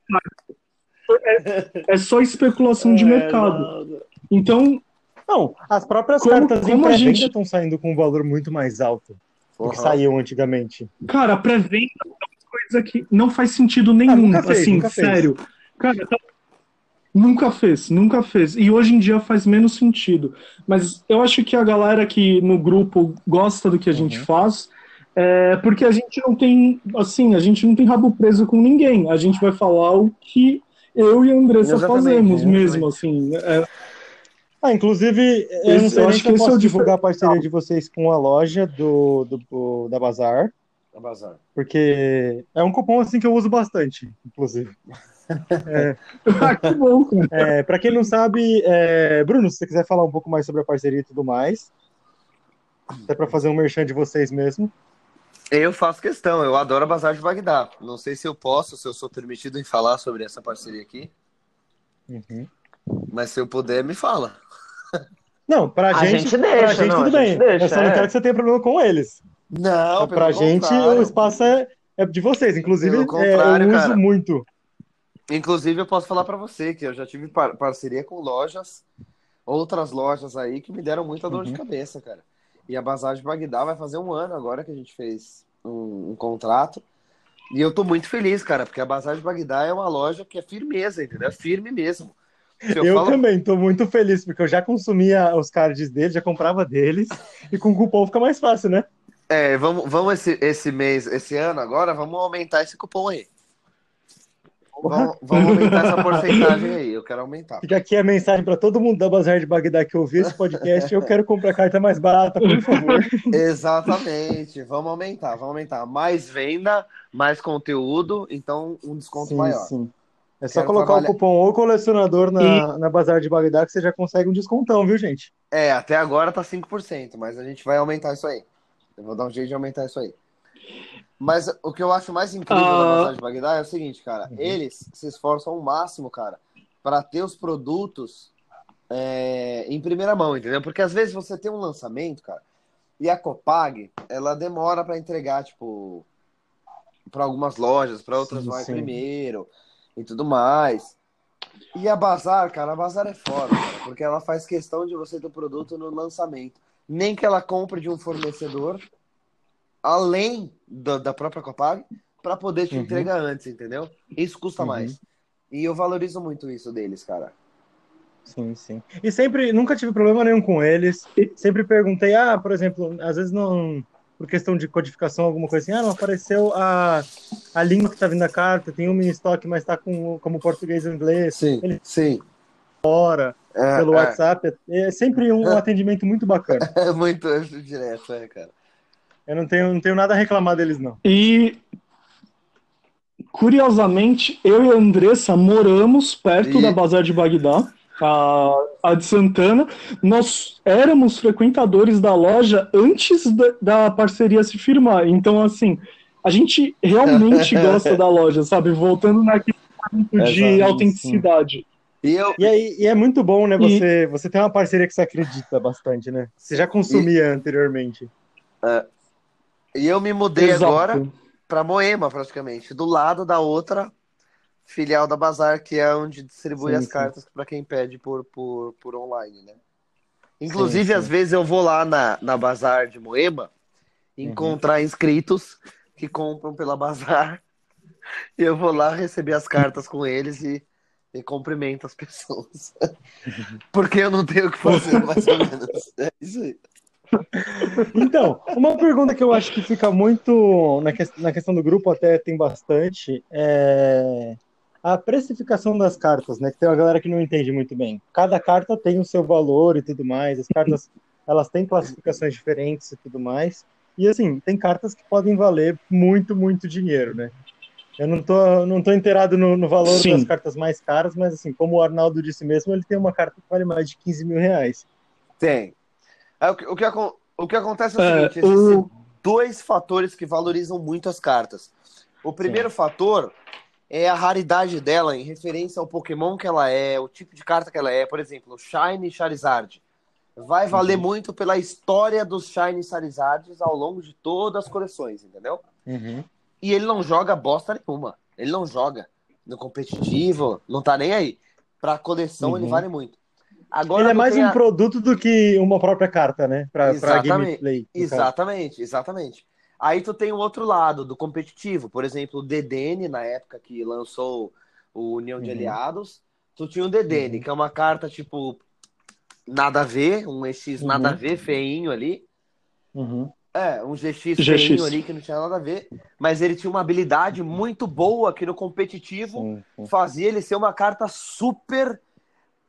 É só especulação de mercado. Então, Não, as próprias Como- cartas em como a pré-venda gente- estão saindo com um valor muito mais alto do que Uhum. saíam antigamente. cara, pré-venda é uma coisa que não faz sentido nenhum, nunca fez, assim, nunca fez. sério. Cara, tá- nunca fez, nunca fez. E hoje em dia faz menos sentido. Mas eu acho que a galera que no grupo gosta do que a gente Uhum. faz, é porque a gente não tem, assim, a gente não tem rabo preso com ninguém. A gente vai falar o que eu e a Andressa Exatamente, fazemos mesmo, assim. É, Ah, inclusive, eu não Esse- sei eu nem acho que eu é posso o divulgar a parceria de vocês com a loja do, do, do- da Bazar, Bazar. porque é um cupom assim que eu uso bastante, inclusive. ah, que bom, cara. É, para quem não sabe, é, Bruno, se você quiser falar um pouco mais sobre a parceria e tudo mais, até para fazer um merchan de vocês mesmo. Eu faço questão, eu adoro a Bazar de Bagdá. Não sei se eu posso, se eu sou permitido em falar sobre essa parceria aqui. Uhum. Mas se eu puder, me fala. Não, pra A gente, gente pra deixa, gente não, tudo a bem. gente deixa, eu só não é. quero que você tenha problema com eles. Não, Então, pra gente, contrário. o espaço é, é de vocês. Inclusive, é, eu uso cara. muito. Inclusive, eu posso falar pra você que eu já tive par- parceria com lojas, outras lojas aí que me deram muita dor de Uhum. cabeça, cara. E a Bazar de Bagdá vai fazer um ano agora que a gente fez um, um contrato. E eu tô muito feliz, cara, porque a Bazar de Bagdá é uma loja que é firmeza, entendeu? É firme mesmo. Eu, eu, falo- também tô muito feliz, porque eu já consumia os cards deles, já comprava deles, e com cupom fica mais fácil, né? É, vamos, vamos esse, esse mês, esse ano agora, vamos aumentar esse cupom aí. Vamos, vamos aumentar essa porcentagem aí, eu quero aumentar. Fica aqui a mensagem para todo mundo da Bazar de Bagdá que ouvir esse podcast. Eu quero comprar carta mais barata, por favor. Exatamente, vamos aumentar, vamos aumentar. Mais venda, mais conteúdo, então um desconto Sim, maior. sim. É só Quero colocar trabalhar- o cupom ou colecionador na, na Bazar de Bagdá que você já consegue um descontão, viu, gente? É, até agora tá 5%, mas a gente vai aumentar isso aí. Eu vou dar um jeito de aumentar isso aí. Mas o que eu acho mais incrível Ah. da Massagem de Bagdá é o seguinte, cara. Eles se esforçam ao máximo, cara, para ter os produtos é, em primeira mão, entendeu? Porque às vezes você tem um lançamento, cara, e a Copag, ela demora para entregar, tipo, para algumas lojas, para outras Sim, vai sim. primeiro e tudo mais. E a Bazar, cara, a Bazar é foda, cara, porque ela faz questão de você ter o produto no lançamento. Nem que ela compre de um fornecedor, além da, da própria Copag, para poder te Uhum. entregar antes, entendeu? Isso custa Uhum. mais. E eu valorizo muito isso deles, cara. Sim, sim. E sempre, nunca tive problema nenhum com eles. Sempre perguntei, ah, por exemplo, às vezes não, por questão de codificação, alguma coisa assim, ah, não apareceu a, a língua que tá vindo da carta, tem uma em estoque, mas tá com, como português ou inglês, Sim, Ele- sim. fora, É, pelo é, WhatsApp. É sempre um atendimento muito bacana. é muito direto, é, cara. Eu não tenho, não tenho nada a reclamar deles, não. E curiosamente, eu e a Andressa moramos perto E- da Bazar de Bagdá, a, a de Santana. Nós éramos frequentadores da loja antes da, da parceria se firmar. Então, assim, a gente realmente gosta da loja, sabe? Voltando naquele ponto de Exato, autenticidade. E eu, E, aí, e é muito bom, né? E- Você, você tem uma parceria que você acredita bastante, né? Você já consumia anteriormente. E eu me mudei Exato. agora para Moema, praticamente, do lado da outra filial da Bazar, que é onde distribui Sim, as sim. cartas para quem pede por, por, por online, né? Inclusive, Sim, às vezes eu vou lá na, na Bazar de Moema Uhum. encontrar inscritos que compram pela Bazar e eu vou lá receber as cartas com eles e, e cumprimento as pessoas. Porque eu não tenho o que fazer, mais ou menos. É isso aí. Então, uma pergunta que eu acho que fica muito na, que- na questão do grupo, até tem bastante, é a precificação das cartas, né? Que tem uma galera que não entende muito bem. Cada carta tem o seu valor e tudo mais. As cartas, elas têm classificações diferentes e tudo mais. E assim, tem cartas que podem valer muito, muito dinheiro, né? Eu não tô, não tô inteirado no, no valor Sim. das cartas mais caras, mas assim, como o Arnaldo disse mesmo, ele tem uma carta que vale mais de 15 mil reais. Tem. Aí, o, que, o, que, o que acontece é o É, seguinte: existem o- dois fatores que valorizam muito as cartas. O primeiro fator é a raridade dela em referência ao Pokémon que ela é, o tipo de carta que ela é. Por exemplo, Shine Charizard. Vai valer muito pela história dos Shine Charizards ao longo de todas as coleções, entendeu? E ele não joga bosta nenhuma. Ele não joga no competitivo, não tá nem aí. Pra coleção ele Uhum. vale muito. Agora Ele é mais um produto do que uma própria carta, né? Pra, pra Exatamente. gameplay. no caso. Exatamente, exatamente. Aí tu tem o outro lado do competitivo, por exemplo, o DDN, na época que lançou o União de Uhum. Aliados, tu tinha o DDN, Uhum. que é uma carta tipo nada a ver, um EX nada a Uhum. ver, feinho ali. Uhum. É, um GX, GX. feinho ali que não tinha nada a ver, mas ele tinha uma habilidade muito boa que no competitivo fazia ele ser uma carta super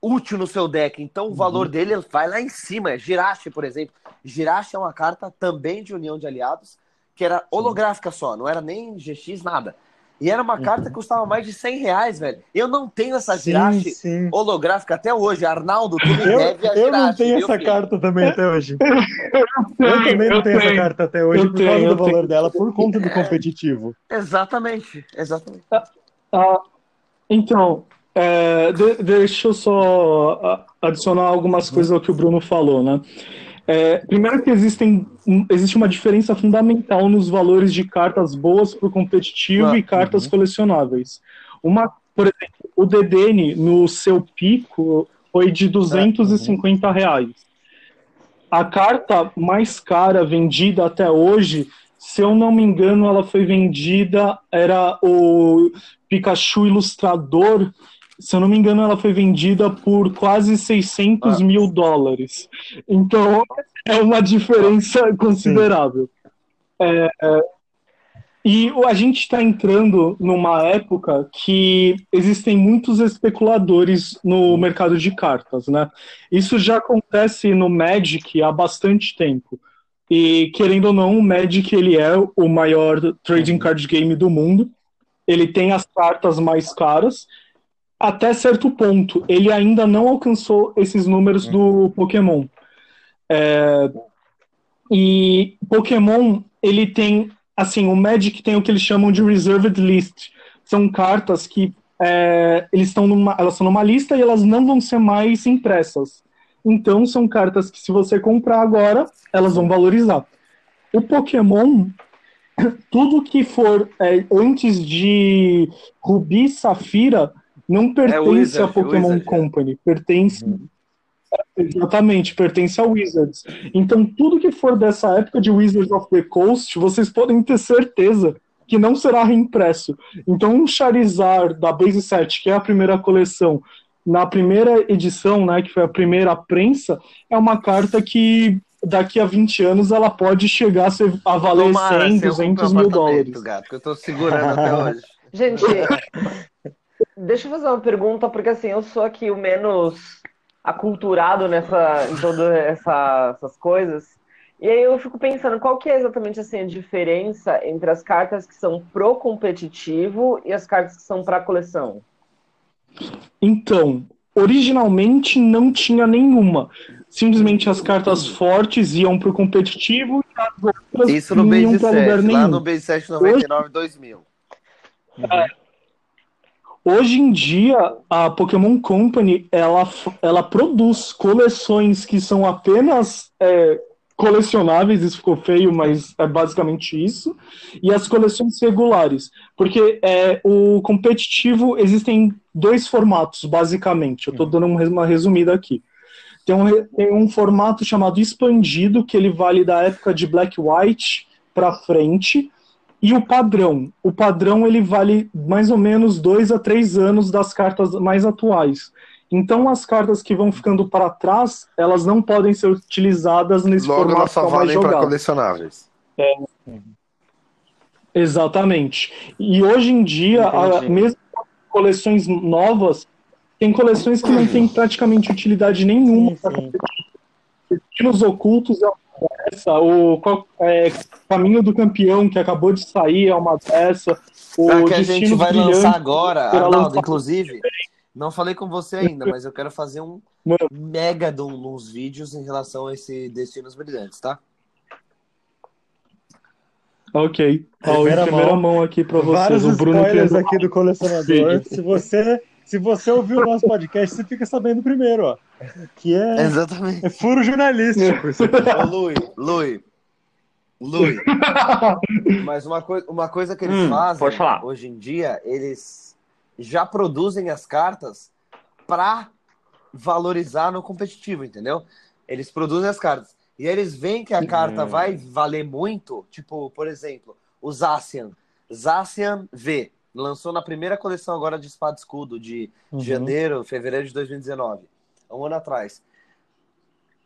útil no seu deck. Então o valor dele vai lá em cima. Girache, por exemplo. Girache é uma carta também de União de Aliados, que era holográfica só, não era nem GX, nada. E era uma carta que custava mais de 100 reais, velho. Eu não tenho essa Girache sim. holográfica até hoje. Arnaldo, tu me Eu, deve a eu não tenho essa filho. carta também até hoje. Eu também não eu tenho essa tenho. carta até hoje Eu por tenho, causa do eu valor tenho. dela, por conta do competitivo. Exatamente, exatamente. Ah, então, É, de- deixa eu só adicionar algumas coisas ao que o Bruno falou, né? É, primeiro que existem, existe uma diferença fundamental nos valores de cartas boas para o competitivo Ah, e cartas colecionáveis. Uma, por exemplo, o DDN no seu pico foi de 250 reais. A carta mais cara vendida até hoje, se eu não me engano, ela foi vendida, era o Pikachu Ilustrador, se eu não me engano, ela foi vendida por quase 600 Ah. mil dólares. Então, é uma diferença considerável. É, é, e a gente está entrando numa época que existem muitos especuladores no mercado de cartas, né? Isso já acontece no Magic há bastante tempo. E, querendo ou não, o Magic ele é o maior trading card game do mundo. Ele tem as cartas mais caras. Até certo ponto, ele ainda não alcançou esses números do Pokémon. É, E Pokémon, ele tem, assim, o Magic tem o que eles chamam de Reserved List. São cartas que é, eles estão numa, elas estão numa lista e elas não vão ser mais impressas. Então, são cartas que se você comprar agora, elas vão valorizar. O Pokémon, tudo que for é, antes de Rubi Safira, não pertence Wizard, a Pokémon Wizard, é. Company, pertence Exatamente, pertence a Wizards. Então, tudo que for dessa época de Wizards of the Coast, vocês podem ter certeza que não será reimpresso. Então, um Charizard da Base 7, que é a primeira coleção, na primeira edição, né, que foi a primeira prensa, é uma carta que daqui a 20 anos ela pode chegar a, ser, a valer Tomara, 100, se eu 200 comprar um mil dólares. gato, que eu tô segurando até hoje. Gente, deixa eu fazer uma pergunta, porque assim, eu sou aqui o menos aculturado nessa, em todas essa, essas coisas. E aí eu fico pensando, qual que é exatamente assim, a diferença entre as cartas que são pro competitivo e as cartas que são para coleção? Então, originalmente não tinha nenhuma. Simplesmente as cartas fortes iam pro competitivo e as outras Isso no iam Base pra 7, lugar lá nenhum. no Base 7 99 2000. Hoje em dia, a Pokémon Company ela, ela produz coleções que são apenas é, colecionáveis, isso ficou feio, mas é basicamente isso, e as coleções regulares. Porque é, o competitivo existem dois formatos, basicamente. Eu estou dando um res- uma resumida aqui. Tem um, tem um formato chamado expandido, que ele vale da época de Black White para frente, e o padrão. O padrão ele vale mais ou menos dois a três anos das cartas mais atuais. Então as cartas que vão ficando para trás, elas não podem ser utilizadas nesse Logo formato elas só é valem para colecionáveis. Exatamente. E hoje em dia, a, mesmo coleções novas, tem coleções que não têm praticamente utilidade nenhuma. Sim, sim. Destinos Ocultos é uma dessa, o é, Caminho do Campeão, que acabou de sair, é uma dessa. O Pra que a Destino gente vai Brilhante, lançar agora, Arnaldo, inclusive, não falei com você ainda, mas eu quero fazer um Mano. mega de uns vídeos em relação a esse Destinos Brilhantes, tá? Ok. Ó, em Primeira primeira mão. mão aqui pra Vários vocês. O Bruno spoilers aqui do colecionador. Se você, se você ouviu o nosso podcast, você fica sabendo primeiro, ó. Que é, Exatamente. é furo jornalístico. Isso aqui. Ô, Lui, Lui, Lui. Mas uma, coi uma coisa que eles Hum, fazem pode falar. hoje em dia, eles já produzem as cartas pra valorizar no competitivo, entendeu? Eles produzem as cartas. E aí eles veem que a carta Hum. vai valer muito, tipo, por exemplo, o Zacian. Zacian V. Lançou na primeira coleção agora de Espada Escudo, de Uhum. janeiro, fevereiro de 2019. Um ano atrás.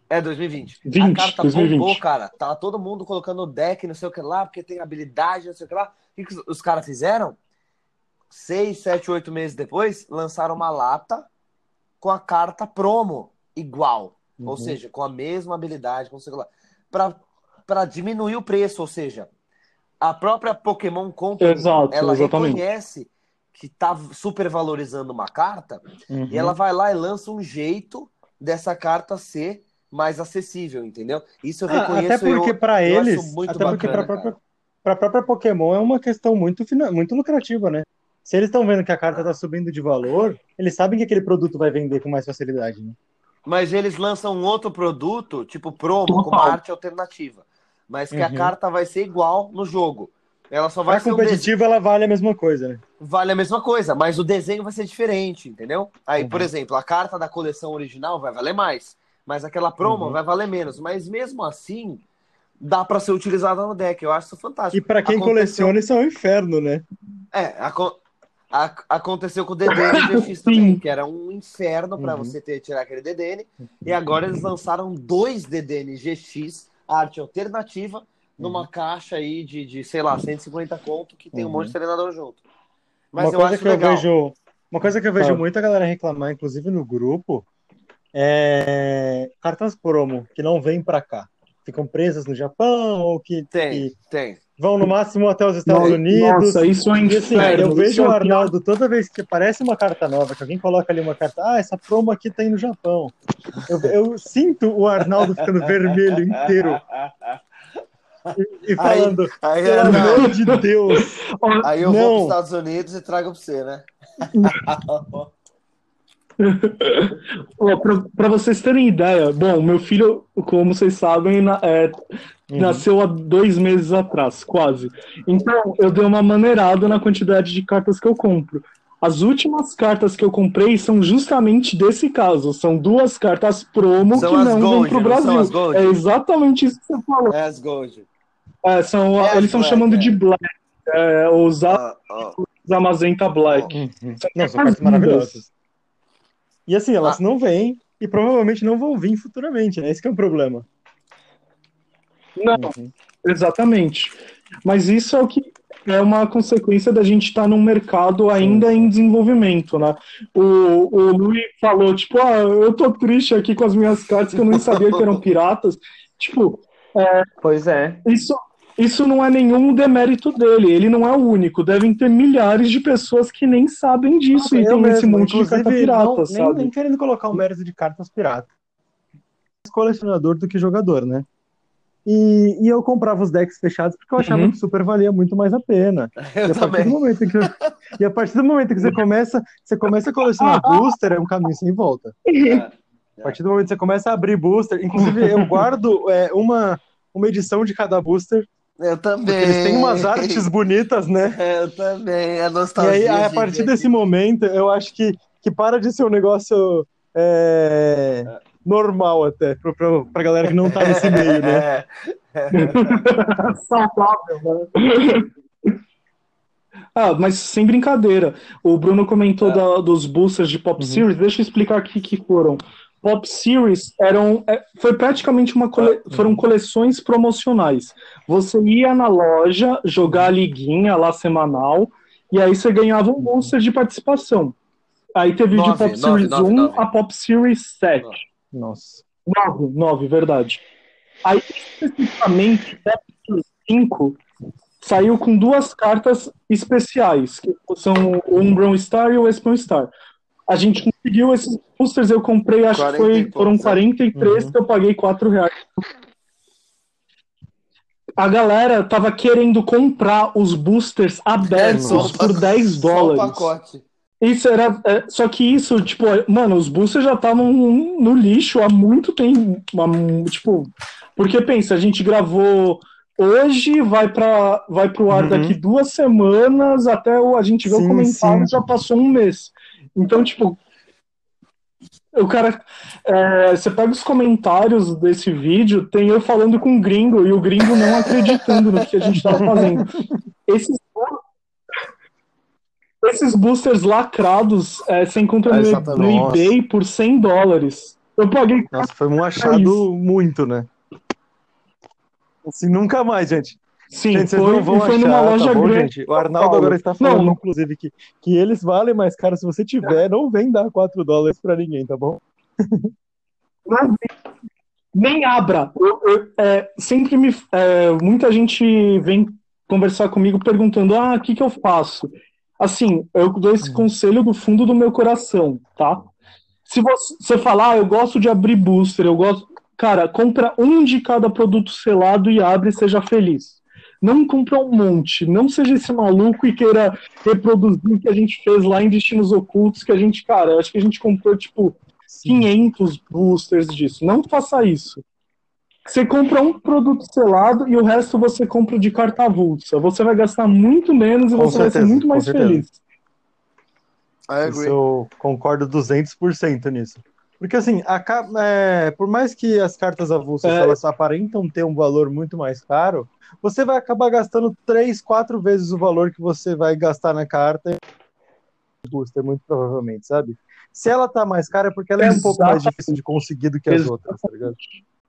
É, 2020. 20, a carta 2020. bombou, cara. Tá todo mundo colocando deck, não sei o que lá, porque tem habilidade, não sei o que lá. O que, os- caras fizeram? Seis, sete, oito meses depois, lançaram uma lata com a carta promo igual. Ou Uhum. seja, com a mesma habilidade, com sei lá. Pra, pra diminuir o preço, ou seja, a própria Pokémon Company, Exato, ela exatamente. reconhece que tá super valorizando uma carta Uhum. e ela vai lá e lança um jeito dessa carta ser mais acessível, entendeu? Isso eu Ah, reconheço até porque para eles, até porque bacana, para própria, pra própria Pokémon é uma questão muito, muito lucrativa, né? se eles estão vendo que a carta tá subindo de valor, eles sabem que aquele produto vai vender com mais facilidade, né? Mas eles lançam um outro produto, tipo promo, com Total. uma arte alternativa. Mas que a Uhum. carta vai ser igual no jogo. Ela só vai A ser o competitiva, ela vale a mesma coisa, né? Vale a mesma coisa, mas o desenho vai ser diferente, entendeu? Aí, Uhum. por exemplo, a carta da coleção original vai valer mais, mas aquela promo Uhum. vai valer menos. Mas mesmo assim, dá pra ser utilizada no deck. Eu acho isso fantástico. E pra quem Aconteceu- coleciona, isso é um inferno, né? É, aco- a- aconteceu com o DDN e GX também, que era um inferno pra Uhum. você ter tirar aquele DDN. E agora eles lançaram dois DDN GX, arte alternativa, numa caixa aí de, de, sei lá, 150 conto, que tem um Uhum. monte de treinador junto. Mas uma eu coisa acho que legal. eu vejo, uma coisa que eu vejo Fala. muita galera reclamar, inclusive no grupo, é cartas promo que não vêm pra cá. Ficam presas no Japão ou que, Tem, que tem. Vão no máximo até os Estados Unidos. Nossa, isso é um assim, inferno. eu Isso vejo é o. Arnaldo toda vez que aparece uma carta nova, que alguém coloca ali uma carta, ah, essa promo aqui tem no Japão. Eu, eu sinto o Arnaldo ficando vermelho inteiro e, e falando, Aí, pelo Arnaldo, amor de Deus. aí eu Não. vou para os Estados Unidos e trago pra você, né? Para vocês terem ideia, bom, meu filho, como vocês sabem, na- é, Uhum. nasceu há dois meses atrás, quase. Então, eu dei uma maneirada na quantidade de cartas que eu compro. As últimas cartas que eu comprei são justamente desse caso. São duas cartas promo São que não vão Gold, pro não são Brasil. É exatamente isso que você falou. É as Gold. É, são, É eles estão chamando é. de Black. É, os Ah, ah. Amazenta Black. Uhum. Não, são cartas maravilhosas. E assim, elas não vêm e provavelmente não vão vir futuramente, né? Esse que é o problema. Não, Uhum. Exatamente. Mas isso é o que é uma consequência da gente estar num mercado ainda em desenvolvimento, né? O, o Luiz falou, tipo, ah, eu tô triste aqui com as minhas cartas que eu nem sabia que eram piratas. Tipo, Pois é. isso, isso não é nenhum demérito dele, ele não é o único. Devem ter milhares de pessoas que nem sabem disso e eu tem esse monte de carta inclusive, pirata, não- nem, sabe? nem querendo colocar o mérito de cartas piratas. Mais colecionador do que jogador, né? E, e eu comprava os decks fechados porque eu achava Uhum. que super valia muito mais a pena. E Eu a, partir também. do momento que, e a partir do momento que você começa, você começa a colecionar booster, é um caminho sem volta. A partir do momento que você começa a abrir booster, inclusive eu guardo é, uma, uma edição de cada booster, Eu também. porque eles têm umas artes bonitas, né? Eu também. A E nostalgia. aí, a partir desse aqui. momento, eu acho que, que para de ser um negócio é, normal até, pra, pra, pra galera que não tá nesse meio, né? É. Saudável, né? Ah, mas sem brincadeira. O Bruno comentou da- dos boosters de Pop Uhum. Series. Deixa eu explicar o que, que foram. Pop Series eram, é, foi praticamente uma cole- foram coleções promocionais. Você ia na loja jogar a liguinha lá semanal e aí você ganhava um booster de participação. Aí teve Nove, de Pop nove, Series nove, 1 nove. a Pop Series 7. Nossa. 9, 9, verdade. Aí, especificamente, o 5 saiu com duas cartas especiais, que são o Umbron Star e o Espan Star. A gente conseguiu esses boosters, eu comprei, acho que 40 foi, foram poucos, é. 43 Uhum. que eu paguei 4 reais. A galera tava querendo comprar os boosters abertos É, por pa- 10 Só o dólares. pacote. Isso era. é, só que isso, tipo, mano, os boosters já estavam no lixo há muito tempo. há- Tipo, porque pensa, a gente gravou hoje, vai para vai pro ar Uhum. daqui duas semanas, até o, a gente ver o comentário, sim. já passou um mês. Então, tipo. O cara. é, você pega os comentários desse vídeo, tem eu falando com o gringo e o gringo não acreditando no que a gente tava fazendo. Esses esses boosters lacrados é, você encontra no, Exatamente. no Nossa. eBay por 100 dólares. Eu paguei. Nossa, foi um achado muito, né? Assim, nunca mais, gente. Sim, gente, foi, não vão e foi achar, numa loja tá bom, grande. gente? O Arnaldo Paulo. agora está falando, Não. inclusive, que, que eles valem mais caro. Se você tiver, não vem dar 4 dólares pra ninguém, tá bom? Nem abra. Eu- eu- é, sempre me. é, muita gente vem conversar comigo perguntando: ah, o que, que eu faço? Assim, eu dou esse conselho do fundo do meu coração, tá? Se você, você falar, ah, eu gosto de abrir booster, eu gosto. Cara, compra um de cada produto selado e abre e seja feliz. Não comprar um monte. Não seja esse maluco e queira reproduzir o que a gente fez lá em Destinos Ocultos, que a gente, cara, acho que a gente comprou, tipo, 500 boosters disso. Não faça isso. Você compra um produto selado e o resto você compra de carta avulsa. Você vai gastar muito menos e Com você vai certeza, ser muito mais feliz. Eu concordo 200% nisso. Porque assim, a é, por mais que as cartas avulsas É. elas aparentam ter um valor muito mais caro, você vai acabar gastando três, quatro vezes o valor que você vai gastar na carta booster, muito provavelmente, sabe? Se ela tá mais cara é porque ela é um pouco mais difícil de conseguir do que as Exatamente. outras, tá ligado?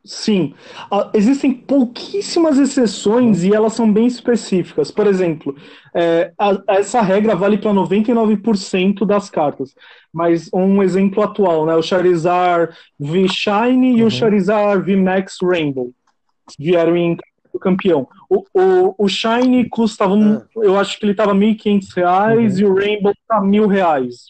Sim, Ah, existem pouquíssimas exceções e elas são bem específicas. Por exemplo, é, a- essa regra vale para 99% das cartas. Mas um exemplo atual, né? O Charizard V-Shine e Uhum. o Charizard V-Max Rainbow vieram em do campeão. O, o, o Shine custava, um, eu acho que ele estava 1.500 reais e o Rainbow tá 1.000 reais.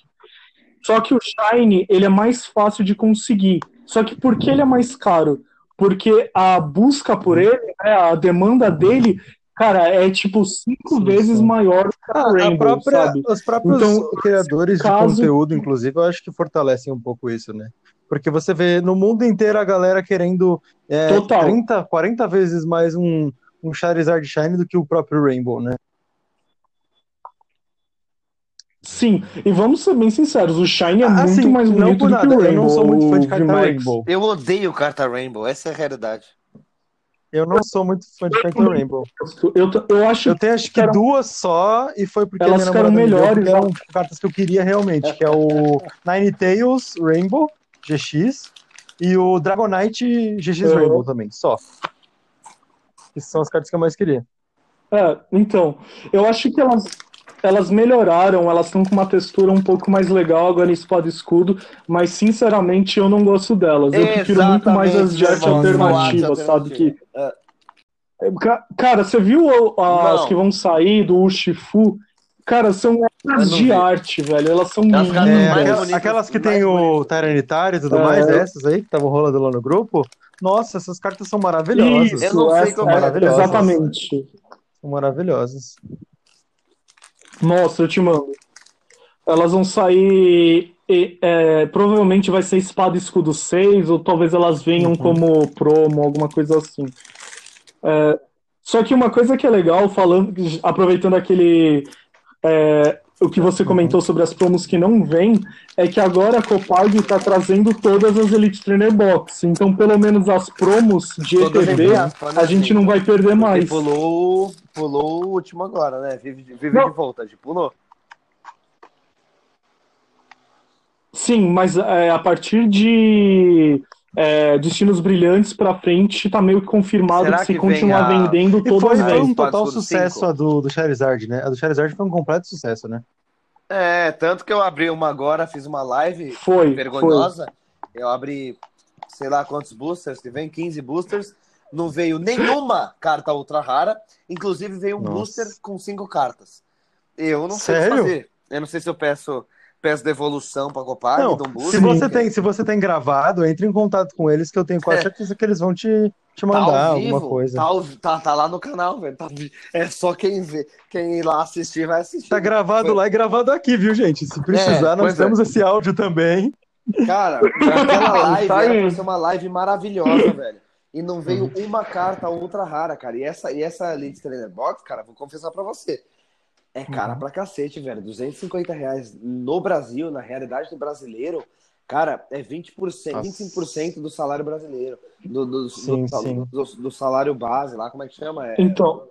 Só que o Shine, ele é mais fácil de conseguir. Só que por que ele é mais caro? Porque a busca por ele, né, a demanda dele, cara, é tipo cinco Sim, vezes sim. maior que Ah, o a Rainbow, própria- sabe? os próprios Então, criadores caso- de conteúdo, inclusive, eu acho que fortalecem um pouco isso, né? Porque você vê no mundo inteiro a galera querendo é, Total. 30, 40 vezes mais um, um Charizard Shine do que o próprio Rainbow, né? Sim, e vamos ser bem sinceros, o Shine é Ah, muito assim, mais bonito do que o eu Rainbow. não sou muito fã de o carta. Rainbow. Eu odeio carta Rainbow, essa é a realidade. Eu não sou muito fã de carta Rainbow. Eu, eu acho Eu tenho acho que Eram- duas só, e foi porque Elas ficaram me melhores, porque eram cartas que eu queria realmente, que é o Ninetales Rainbow GX e o Dragonite GX Uhum. Rainbow também, só. Que são as cartas que eu mais queria. É, então, eu acho que elas, elas melhoraram, elas estão com uma textura um pouco mais legal agora em espada e escudo, mas sinceramente eu não gosto delas. Eu prefiro muito mais as de arte arte sabe? Que, alternativa. Ca- cara, você viu as Não. que vão sair do Uchifu? Cara, são obras de vi. arte, velho. Elas são É, lindas. mais aquelas, aquelas que tem o. Tyranitar e tudo É. mais, essas aí que estavam rolando lá no grupo, nossa, essas cartas são maravilhosas. Eu não sei essa- como é. Maravilhosas. Exatamente. São maravilhosas. Nossa, eu te mando. Elas vão sair. e, é, provavelmente vai ser Espada e Escudo 6, ou talvez elas venham Uhum. como promo, alguma coisa assim. É, só que uma coisa que é legal, falando, aproveitando aquele. é, o que você Uhum. comentou sobre as promos que não vêm, é que agora a Copag está trazendo todas as Elite Trainer Box. Então, pelo menos as promos de ETB, a gente não vai perder Porque mais. pulou, pulou o último agora, né? Vive, vive Não. de volta, de pulou. Sim, mas é, a partir de é, Destinos Brilhantes pra frente, tá meio que confirmado Será que se que continuar a- vendendo, todas foi, foi um total sucesso a do, do Charizard, né? A do Charizard foi um completo sucesso, né? É, tanto que eu abri uma agora, fiz uma live Foi, foi. vergonhosa. Eu abri, sei lá quantos boosters que vem, 15 boosters. Não veio nenhuma carta ultra rara. Inclusive veio um Nossa. booster com cinco cartas. Eu não sei o Sério? que fazer. Eu não sei se eu peço, peço devolução pra Copag, Não, um se você, tem, se você tem gravado, entre em contato com eles, que eu tenho quase É. certeza que eles vão te, te Tá mandar alguma vivo, coisa. Tá, ao- tá, tá lá no canal, velho. Tá- é só quem vê, quem ir lá assistir vai assistir. Tá gravado Foi- lá e gravado aqui, viu, gente? Se precisar, nós pois é. temos esse áudio também. Cara, aquela live Tá era uma live maravilhosa, velho. E não veio uma carta ultra rara, cara. E essa, e essa Elite Trainer Box, cara, vou confessar pra você. É cara Uhum. pra cacete, velho. 250 reais no Brasil, na realidade do brasileiro, cara, é 20%, Nossa. 25% do salário brasileiro. Do, do, Sim, do, sim. do- do salário base lá, como é que chama? É, Então,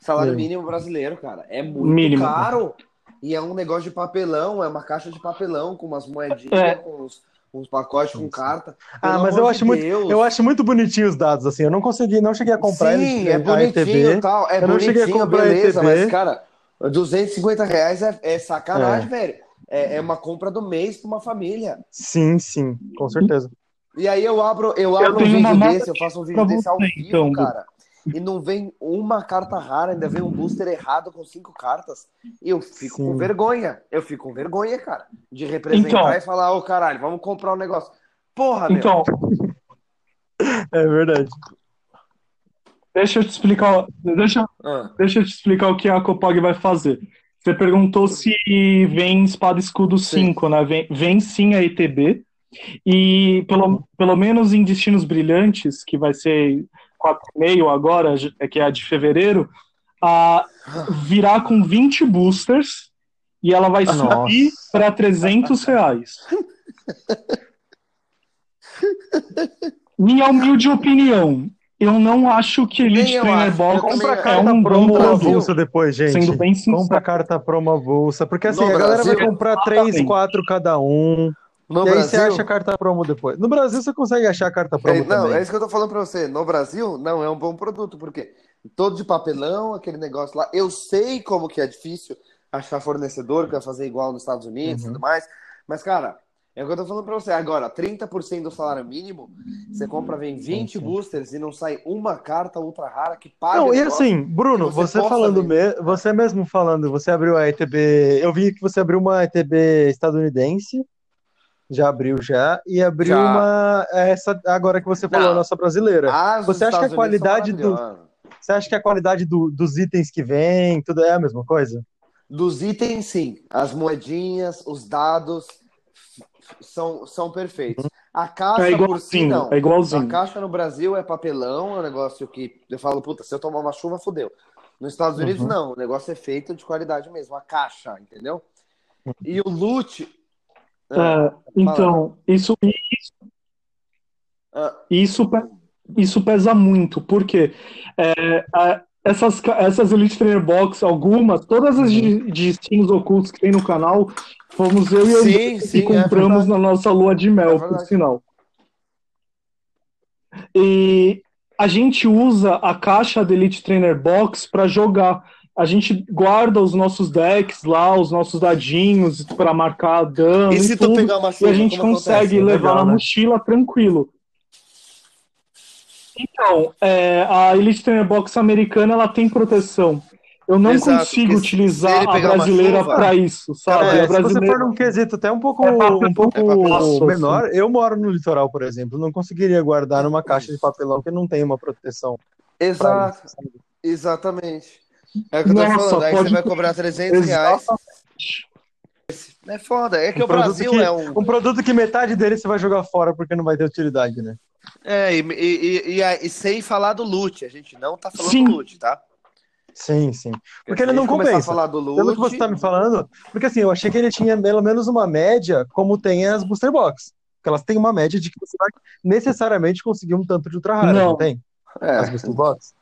Salário Mínimo. mínimo brasileiro, cara. É muito Mínimo. caro. E é um negócio de papelão, é uma caixa de papelão com umas moedinhas, É. com uns, uns pacotes com carta. Ah, Pelo mas eu acho de muito, eu acho muito bonitinho os dados, assim. Eu não consegui, não cheguei a comprar Sim, eles é bonitinho e tal. É Eu não cheguei a bonitinho, comprar beleza, mas, cara, 250 reais é, é sacanagem, É. velho. É, é uma compra do mês pra uma família. Sim, sim, com certeza. E aí eu abro, eu abro um tenho uma vídeo desse, eu faço um vídeo desse ao vivo, então, cara. E não vem uma carta rara, ainda vem um booster errado com cinco cartas. E eu fico Sim. com vergonha. Eu fico com vergonha, cara. De representar Então. e falar, ô caralho, vamos comprar um negócio. Porra, meu. então, É verdade. Deixa eu te explicar, deixa, Ah, deixa eu te explicar o que a Copag vai fazer. Você perguntou se vem espada escudo Sim. 5, né? Vem, vem sim a ETB. E pelo, pelo menos em Destinos Brilhantes, que vai ser 4,5 agora, é que é a de fevereiro, a, virá com 20 boosters e ela vai subir para 300 reais. Minha humilde opinião, eu não acho que Elite eu Trainer acho. Box Compra a é carta um bom promo Brasil. avulsa depois, gente. Sendo bem sincero. Compra a carta promo avulsa. Porque assim, No a galera vai Brasil, comprar 3, 4 cada um. no e aí Brasil. você acha a carta promo depois. No Brasil você consegue achar a carta promo É, não, também. é isso que eu tô falando pra você. No Brasil, não é um bom produto, porque todo de papelão, aquele negócio lá. Eu sei como que é difícil achar fornecedor que vai fazer igual nos Estados Unidos e Uhum. tudo mais. Mas, cara, é o que eu tô falando pra você. Agora, 30% do salário mínimo, você compra, vem 20 sim. boosters e não sai uma carta ultra rara que paga. Não, e assim, Bruno, que você você, falando, vender. me... você mesmo falando, você abriu a ETB. Eu vi que você abriu uma ETB estadunidense, já abriu já, e abriu Já. uma essa agora que você falou, Não. a nossa brasileira. As Você acha que a Estados Unidos são qualidade do-. Você acha que a qualidade do- dos itens que vem, tudo é a mesma coisa? Dos itens, sim. As moedinhas, os dados são, são perfeitos. A caixa É por si, igualzinho, não. é igualzinho. A caixa no Brasil é papelão, é um negócio que eu falo, puta, se eu tomar uma chuva, fodeu. Nos Estados Unidos, Uhum. não. O negócio é feito de qualidade mesmo. A caixa, entendeu? E o loot. É, então, isso, ah, isso, isso pesa muito, porque é, a- essas, essas Elite Trainer Box, algumas, todas as de, de destinos ocultos que tem no canal, fomos eu e Sim, André sim, que compramos é na nossa lua de mel, É por sinal. E a gente usa a caixa da Elite Trainer Box para jogar. A gente guarda os nossos decks lá, os nossos dadinhos para marcar dano E e se tu tudo. pegar uma E chuva, a gente consegue acontece? levar Legal, na né? mochila tranquilo. Então, é, a Elite Trainer Box americana ela tem proteção. Eu não Exato, consigo utilizar a brasileira para isso, sabe? É, a se você brasileira... for num quesito até um pouco, É papel- um pouco é papelão, menor, eu moro no litoral, por exemplo, não conseguiria guardar numa caixa de papelão que não tem uma proteção. Exato, isso, exatamente. É o que eu tô Nossa, falando. Aí pode você vai cobrar 300 reais. É foda. É que Um o Brasil que- é um. Um produto que metade dele você vai jogar fora porque não vai ter utilidade, né? É, e, e, e, e, e sem falar do loot. A gente não tá falando Sim. do loot, tá? Sim, sim. Porque ele não compensa. a falar do loot. Pelo que você tá me falando, porque assim, eu achei que ele tinha pelo menos uma média, como tem as Booster Box. Porque elas têm uma média de que você vai necessariamente conseguir um tanto de ultra raro, não, Não. tem? As É, Booster Box?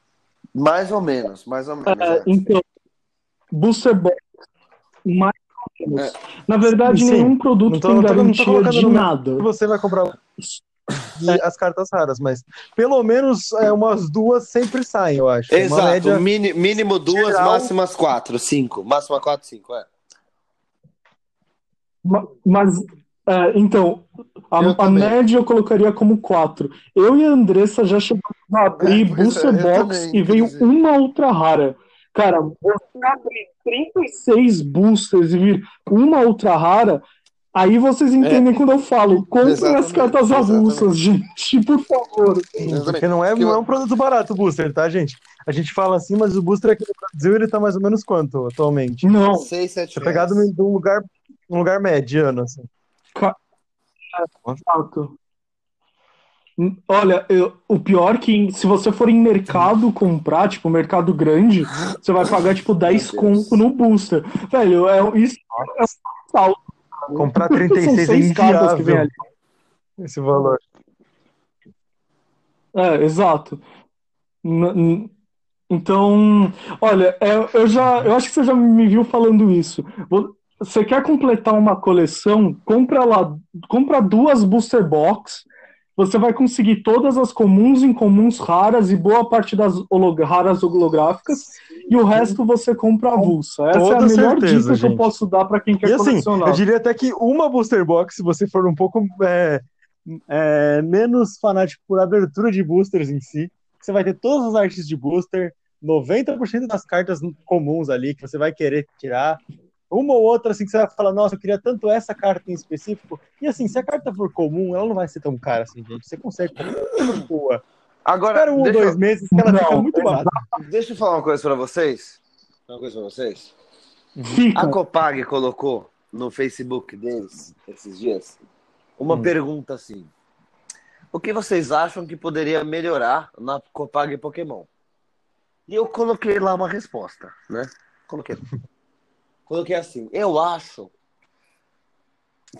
mais ou menos, mais ou menos. É, é. então, Booster Box, mais ou menos. É. Na verdade, Sim, nenhum produto Não tô- tem não tô- tô garantia de nada. Você vai comprar e as cartas raras, mas pelo menos é, umas duas sempre saem, eu acho. Exato, Uma média. mini- mínimo duas, geral- máximas quatro, cinco. Máxima quatro, cinco, é. Ma- Mas, é, então, a, a média eu colocaria como 4. Eu e a Andressa já chegamos a abrir É, é, Booster Box também, e veio dizer. uma ultra rara. Cara, você abrir 36 boosters e vir uma ultra rara, aí vocês entendem quando eu falo, comprem as É. Cartas exatamente. avulsas, gente, por favor. Porque não é, não é um produto barato o booster, tá, gente? A gente fala assim, mas o booster aqui no Brasil ele tá mais ou menos quanto atualmente? Não, Seis, sete Você pegado de um lugar, um lugar mediano, assim. Exato. Hum, Olha, eu- o pior é que se você for em mercado comprar, tipo, mercado grande, você vai pagar, tipo, 10 Meu Deus. conto no booster. Velho, é, isso é um salto. Comprar São 36 é seis cartas que vem inviável ali. esse valor. É, exato. N- Então, olha, é, eu já, eu acho que você já me viu falando isso. Vo- Você quer completar uma coleção? Compra lá, compra duas booster box. Você vai conseguir todas as comuns, incomuns, raras e boa parte das holog- raras holográficas. E o resto você compra avulsa. Essa é a toda melhor certeza, dica que eu gente. posso dar para quem quer E assim, colecionar. eu diria até que uma booster box, se você for um pouco é, é, menos fanático por abertura de boosters em si, você vai ter todas as artes de booster, 90% das cartas comuns ali que você vai querer tirar. Uma ou outra, assim, que você vai falar, nossa, eu queria tanto essa carta em específico. E assim, se a carta for comum, ela não vai ser tão cara assim, gente. Você consegue boa. Agora, Espera um ou dois meses que ela Não, fica muito barata. eu, deixa eu falar uma coisa pra vocês. Uma coisa pra vocês. Fica. A Copag colocou no Facebook deles, esses dias, uma Hum. pergunta assim. O que vocês acham que poderia melhorar na Copag Pokémon? E eu coloquei lá uma resposta, né? Coloquei. Coloquei assim. Eu acho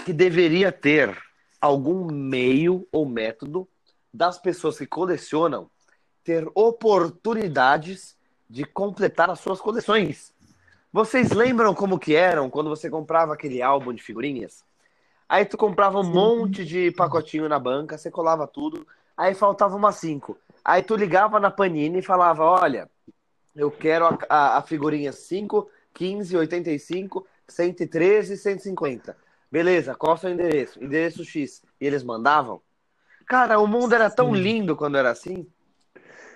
que deveria ter algum meio ou método das pessoas que colecionam ter oportunidades de completar as suas coleções. Vocês lembram como que eram quando você comprava aquele álbum de figurinhas? Aí tu comprava um monte de pacotinho na banca, você colava tudo, aí faltava umas cinco. Aí tu ligava na Panini e falava, olha, eu quero a, a, a figurinha 5, 15, 85, 113 e 150. Beleza, qual é o seu endereço? Endereço X. E eles mandavam? Cara, o mundo era tão lindo quando era assim.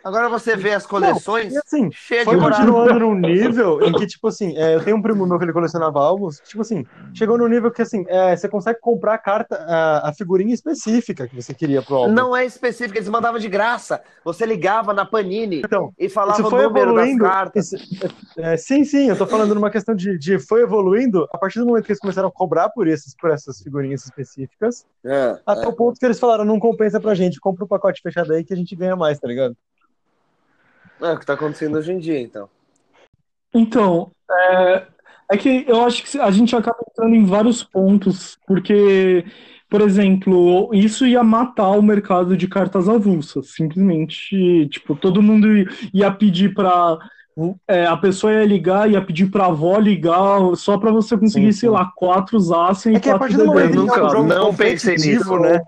Agora você vê as coleções E assim, cheias de foi moral. continuando num nível em que, tipo assim, é, eu tenho um primo meu que ele colecionava álbuns, tipo assim, chegou no nível que, assim, é, você consegue comprar a carta, a, a figurinha específica que você queria pro álbum. Não é específico, eles mandavam de graça. Você ligava na Panini Então, e falava isso o foi número das evoluindo. cartas. isso- é, sim, sim, eu tô falando numa questão de, de foi evoluindo a partir do momento que eles começaram a cobrar por, esses, por essas figurinhas específicas, É, até é. o ponto que eles falaram, não compensa pra gente, compra o pacote fechado aí que a gente ganha mais, tá ligado? É o que tá acontecendo hoje em dia, então. Então, é, é que eu acho que a gente acaba entrando em vários pontos, porque, por exemplo, isso ia matar o mercado de cartas avulsas. Simplesmente, tipo, todo mundo ia pedir para a pessoa ia ligar, ia pedir pra avó ligar só pra você conseguir, Sim, sei sim. lá, quatro Zacian e É que a quatro partir do momento Eu nunca, é um não pensei nisso. né?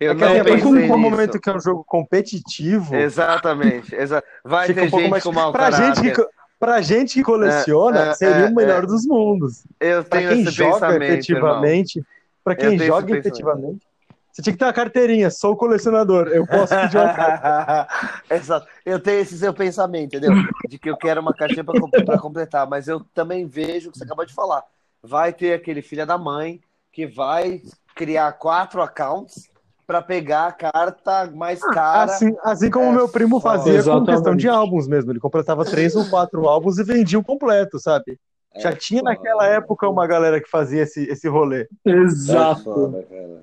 Eu É que não a partir pensei do nisso. momento que é um jogo competitivo, Exatamente. Exa... Vai ter um pouco gente mais. com mau Pra gente, que, co- pra gente que coleciona, É, é, seria é, o melhor é. dos mundos. Eu Pra tenho quem esse joga efetivamente, pra Eu quem joga efetivamente, você tinha que ter uma carteirinha, sou colecionador, eu posso pedir uma carta. Exato. Eu tenho esse seu pensamento, entendeu? De que eu quero uma cartinha pra completar, mas eu também vejo o que você acabou de falar. Vai ter aquele filho da mãe que vai criar quatro accounts pra pegar a carta mais cara. Assim, assim como é meu primo foda. fazia com Exatamente. questão de álbuns mesmo, ele completava três ou quatro álbuns e vendia o completo, sabe? Já É tinha foda, naquela época uma galera que fazia esse, esse rolê. É Exato. foda, cara.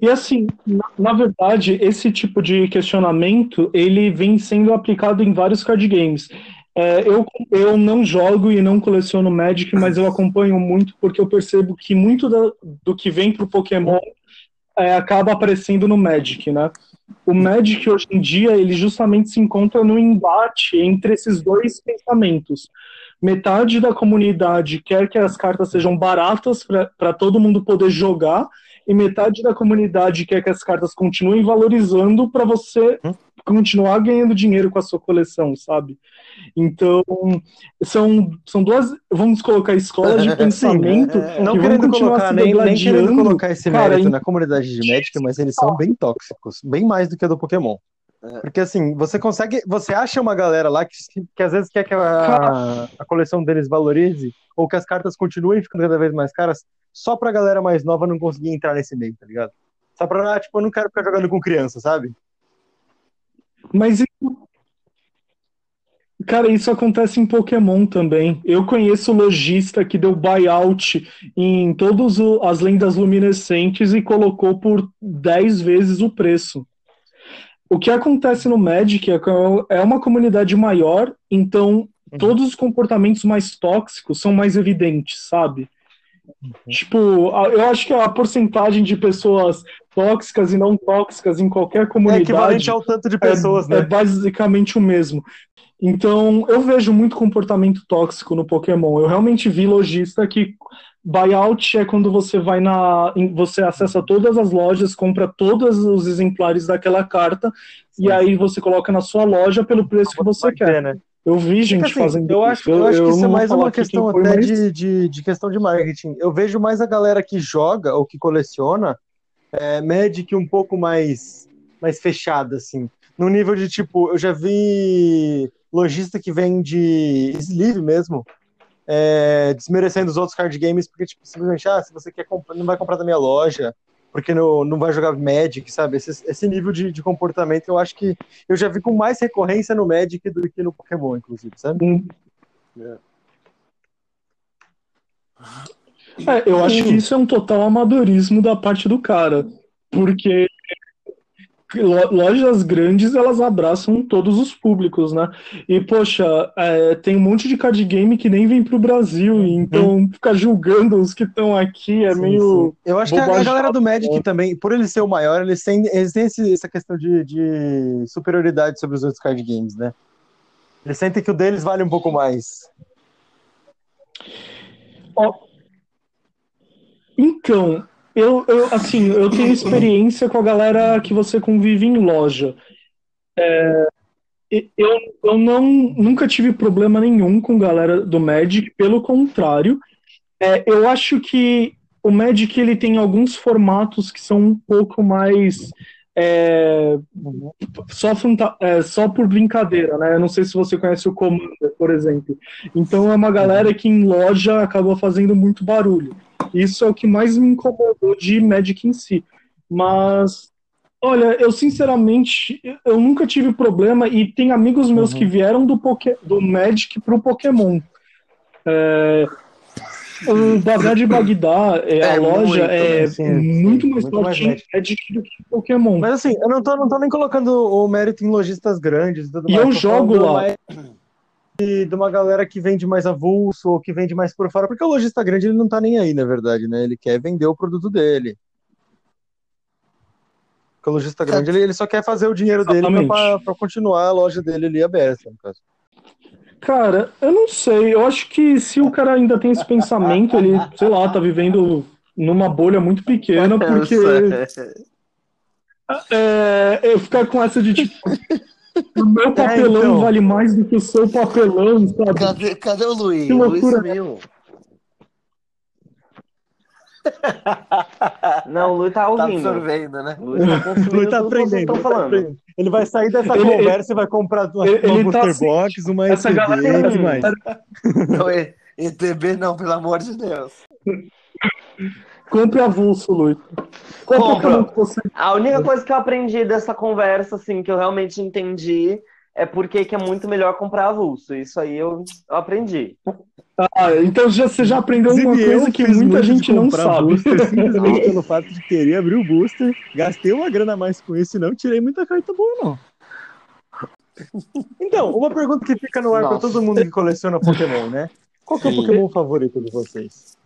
E assim, na, na verdade, esse tipo de questionamento, ele vem sendo aplicado em vários card games. É, eu, eu não jogo e não coleciono Magic, mas eu acompanho muito porque eu percebo que muito da- do que vem pro Pokémon é, acaba aparecendo no Magic, né? O Magic hoje em dia, ele justamente se encontra no embate entre esses dois pensamentos. Metade da comunidade quer que as cartas sejam baratas para todo mundo poder jogar, e metade da comunidade quer que as cartas continuem valorizando para você continuar ganhando dinheiro com a sua coleção, sabe? Então, são, são duas, vamos colocar escolas de pensamento Não que querendo colocar, se nem, nem querendo colocar esse Cara, mérito em- na comunidade de Magic, mas eles são bem tóxicos, bem mais do que a do Pokémon. É. Porque assim, você consegue, você acha uma galera lá que, que às vezes quer que a, a coleção deles valorize, ou que as cartas continuem ficando cada vez mais caras, só pra galera mais nova não conseguir entrar nesse meio, tá ligado? Só pra, tipo, eu não quero ficar jogando com criança, sabe? Mas isso- Cara, isso acontece em Pokémon também. Eu conheço lojista que deu buyout em todas as lendas luminescentes e colocou por 10 vezes o preço. O que acontece no Magic é que é uma comunidade maior, então todos os comportamentos mais tóxicos são mais evidentes, sabe? Tipo, a- eu acho que a porcentagem de pessoas tóxicas e não tóxicas em qualquer É comunidade equivalente ao tanto de pessoas, é, é né? basicamente o mesmo. Então, eu vejo muito comportamento tóxico no Pokémon. Eu realmente vi lojista que buyout é quando você vai na. Você acessa todas as lojas, compra todos os exemplares daquela carta, e aí você coloca na sua loja pelo preço que você quer. né? Eu vi gente Assim, fazendo eu isso. acho, eu acho que isso é mais uma questão até de, de, de questão de marketing. Eu vejo mais a galera que joga ou que coleciona é, Magic um pouco mais, mais fechada, assim. No nível de, tipo, eu já vi lojista que vende sleeve mesmo, é, desmerecendo os outros card games, porque, tipo, simplesmente, ah, se você quer comprar, não vai comprar da minha loja, porque não, não vai jogar Magic, sabe? Esse, esse nível de, de comportamento eu acho que eu já vi com mais recorrência no Magic do que no Pokémon, inclusive, sabe? É, eu acho que isso é um total amadorismo da parte do cara, porque lojas grandes elas abraçam todos os públicos, né? E poxa, é, tem um monte de card game que nem vem pro Brasil, e então ficar julgando os que estão aqui é Sim, meio. sim. Eu acho que a, galera do Magic também, por ele ser o maior, eles têm, eles têm esse- essa questão de, de superioridade sobre os outros card games, né? Eles sentem que o deles vale um pouco mais. Então, eu, eu assim, eu tenho experiência com a galera que você convive em loja. É, eu, eu não, nunca tive problema nenhum com galera do Magic, pelo contrário, é, eu acho que o Magic ele tem alguns formatos que são um pouco mais é, só, fanta- é, só por brincadeira, né? Eu não sei se você conhece o Commander, por exemplo. Então é uma galera que em loja acaba fazendo muito barulho. Isso é o que mais me incomodou de Magic em si. Mas, olha, eu sinceramente, eu nunca tive problema e tem amigos meus Uhum. que vieram do, Poké, do Magic pro Pokémon. É, o Bazar de Bagdá, é, a É loja, muito, é? Sim, sim. muito mais Muito mais em Magic. Do que Pokémon. Mas assim, eu não tô, não tô nem colocando o mérito em lojistas grandes e tudo E mais. eu tô jogo lá. mais De, de uma galera que vende mais avulso ou que vende mais por fora, porque o lojista grande ele não tá nem aí, na verdade, né? Ele quer vender o produto dele. Porque o lojista grande ele, ele só quer fazer o dinheiro dele Exatamente. pra, pra continuar a loja dele ali aberta, no caso. Cara, eu não sei. Eu acho que se o cara ainda tem esse pensamento, ele, sei lá, tá vivendo numa bolha muito pequena, porque é, eu ficar com essa de tipo, o meu papelão então. vale mais do que o seu papelão, sabe? Cadê, cadê o Luiz? Que O Luiz loucura. Não, o Lui tá Tá ouvindo. absorvendo, né? O Lui tá Ele tá tudo que vocês aprendendo, estão ele tá aprendendo. Ele vai sair dessa Ele- conversa e vai comprar uma, ele- uma ele tá booster assim, box, uma essa ETB galera- e tudo mais. Não, E- ETB não, pelo amor de Deus. Compre avulso, Luiz. Qual Compra. Você A única coisa que eu aprendi dessa conversa, assim, que eu realmente entendi, é porque que é muito melhor comprar avulso. Isso aí eu, eu aprendi. Ah, então já, você já aprendeu uma coisa que muita gente não sabe. Booster, simplesmente pelo fato de querer abrir o booster. Gastei uma grana a mais com isso e não tirei muita carta boa, não. Então, uma pergunta que fica no ar para todo mundo que coleciona Pokémon, né? Qual que é o. Pokémon favorito de vocês?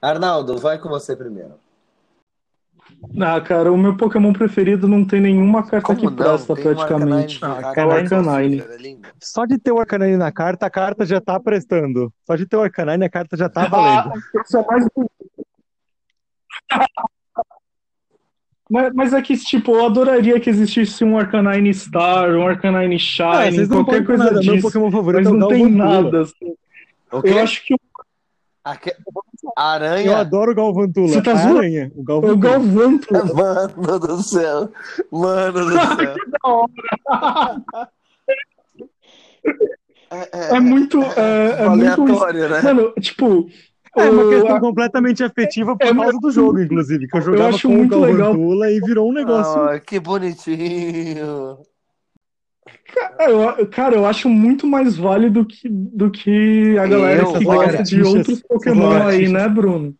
Arnaldo, vai com você primeiro. Ah, cara, o meu Pokémon preferido não tem nenhuma carta que presta Tem um praticamente. Arcanine, Ah, É o Arcanine, Arcanine. é lindo. Só de ter o Arcanine na carta, a carta já tá prestando. Só de ter o Arcanine, a carta já tá valendo. Ah, esse é mais. Mas, mas é que, tipo, eu adoraria que existisse um Arcanine Star, um Arcanine Ah, Shine, vocês não qualquer coisa nada. Meu disso. Pokémon favorito Mas é o não tem nada, assim. O quê? Eu acho que Aque- Eu Aranha? adoro o Galvantula. Você tá zoando? aranha, o o Galvantula. Galvantula. Mano do céu. Mano do céu. É, É muito. É, é muito. aleatório, né? Mano, tipo. É uma o- questão completamente afetiva por é- causa do jogo, inclusive. Que eu jogava acho com o muito legal. Galvantula e virou um negócio. Ah, que bonitinho. Eu- cara, eu acho muito mais válido que, do que a galera Eu, que gosta de outros Pokémon aí, né, Bruno?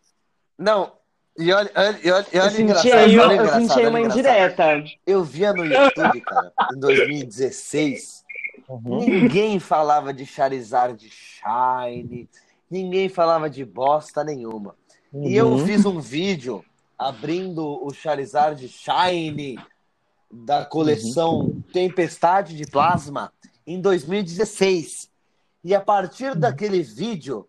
Não, e olha, olha, e olha, e olha Eu senti engraçado, aí, olha eu senti aí uma indireta. Eu via no YouTube, cara, em 2016, Uhum. ninguém falava de Charizard Shine, ninguém falava de bosta nenhuma. E eu Uhum. fiz um vídeo abrindo o Charizard Shine da coleção Tempestade de Plasma em 2016. E a partir daquele vídeo,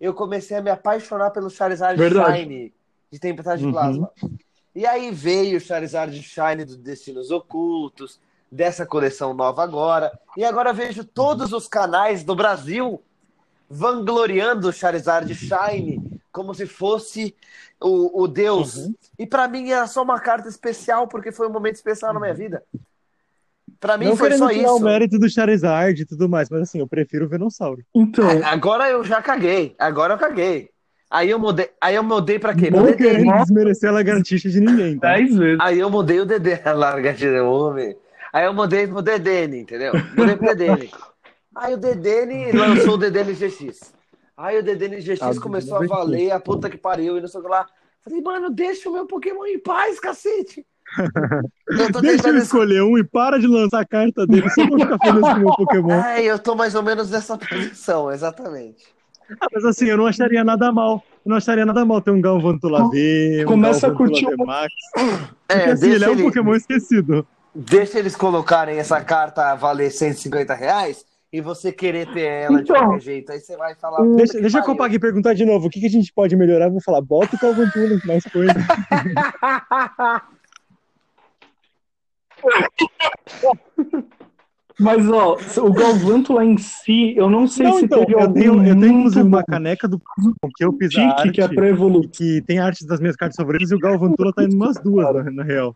eu comecei a me apaixonar pelo Charizard Verdade. Shine de Tempestade de Uhum. Plasma. E aí veio o Charizard Shine do Destinos Ocultos, dessa coleção nova agora. E agora vejo todos os canais do Brasil vangloriando o Charizard Shine como se fosse o, o Deus. Uhum. E pra mim era só uma carta especial, porque foi um momento especial na minha vida. Pra mim Não foi só tirar o isso. mérito do Charizard e tudo mais, mas assim, eu prefiro o Venossauro. Então, A- Agora eu já caguei. Agora eu caguei. Aí eu mudei, aí eu mudei pra quê? Não Dedê. querendo desmerecer a lagartixa de ninguém, tá? Dez vezes. Aí eu mudei o Dedê, larga de homem. Aí eu mudei pro Dedene, entendeu? Mudei pro Dedene. Aí o Dedene lançou o Dedene GX. Aí o Dedene GX Ah, começou a valer a puta que pariu e não sei o que lá. Falei, mano, deixa o meu Pokémon em paz, cacete. Eu tô Deixa eu escolher um e para de lançar a carta dele só pra ficar feliz com o meu Pokémon. É, eu tô mais ou menos nessa posição, exatamente. Ah, mas assim, eu não acharia nada mal. Eu não acharia nada mal ter um Galvantula V, um Começa a curtir o- Max. É, Porque assim, ele é um ele- Pokémon esquecido. deixa eles colocarem essa carta a valer 150 reais e você querer ter ela de Então. qualquer jeito. Aí você vai falar. Deixa, deixa a pariu. Copag perguntar de novo, o que, que a gente pode melhorar? Eu vou falar, bota o Galvantula, mais coisa. Mas, ó, o Galvantula em si, eu não sei Não, se então, teve eu algum tenho, eu tenho inclusive uma caneca do Pokémon que eu fiz arte, que é pra evoluir. que tem artes das minhas cartas favoritas e o Galvantula tá indo umas duas, na, na real.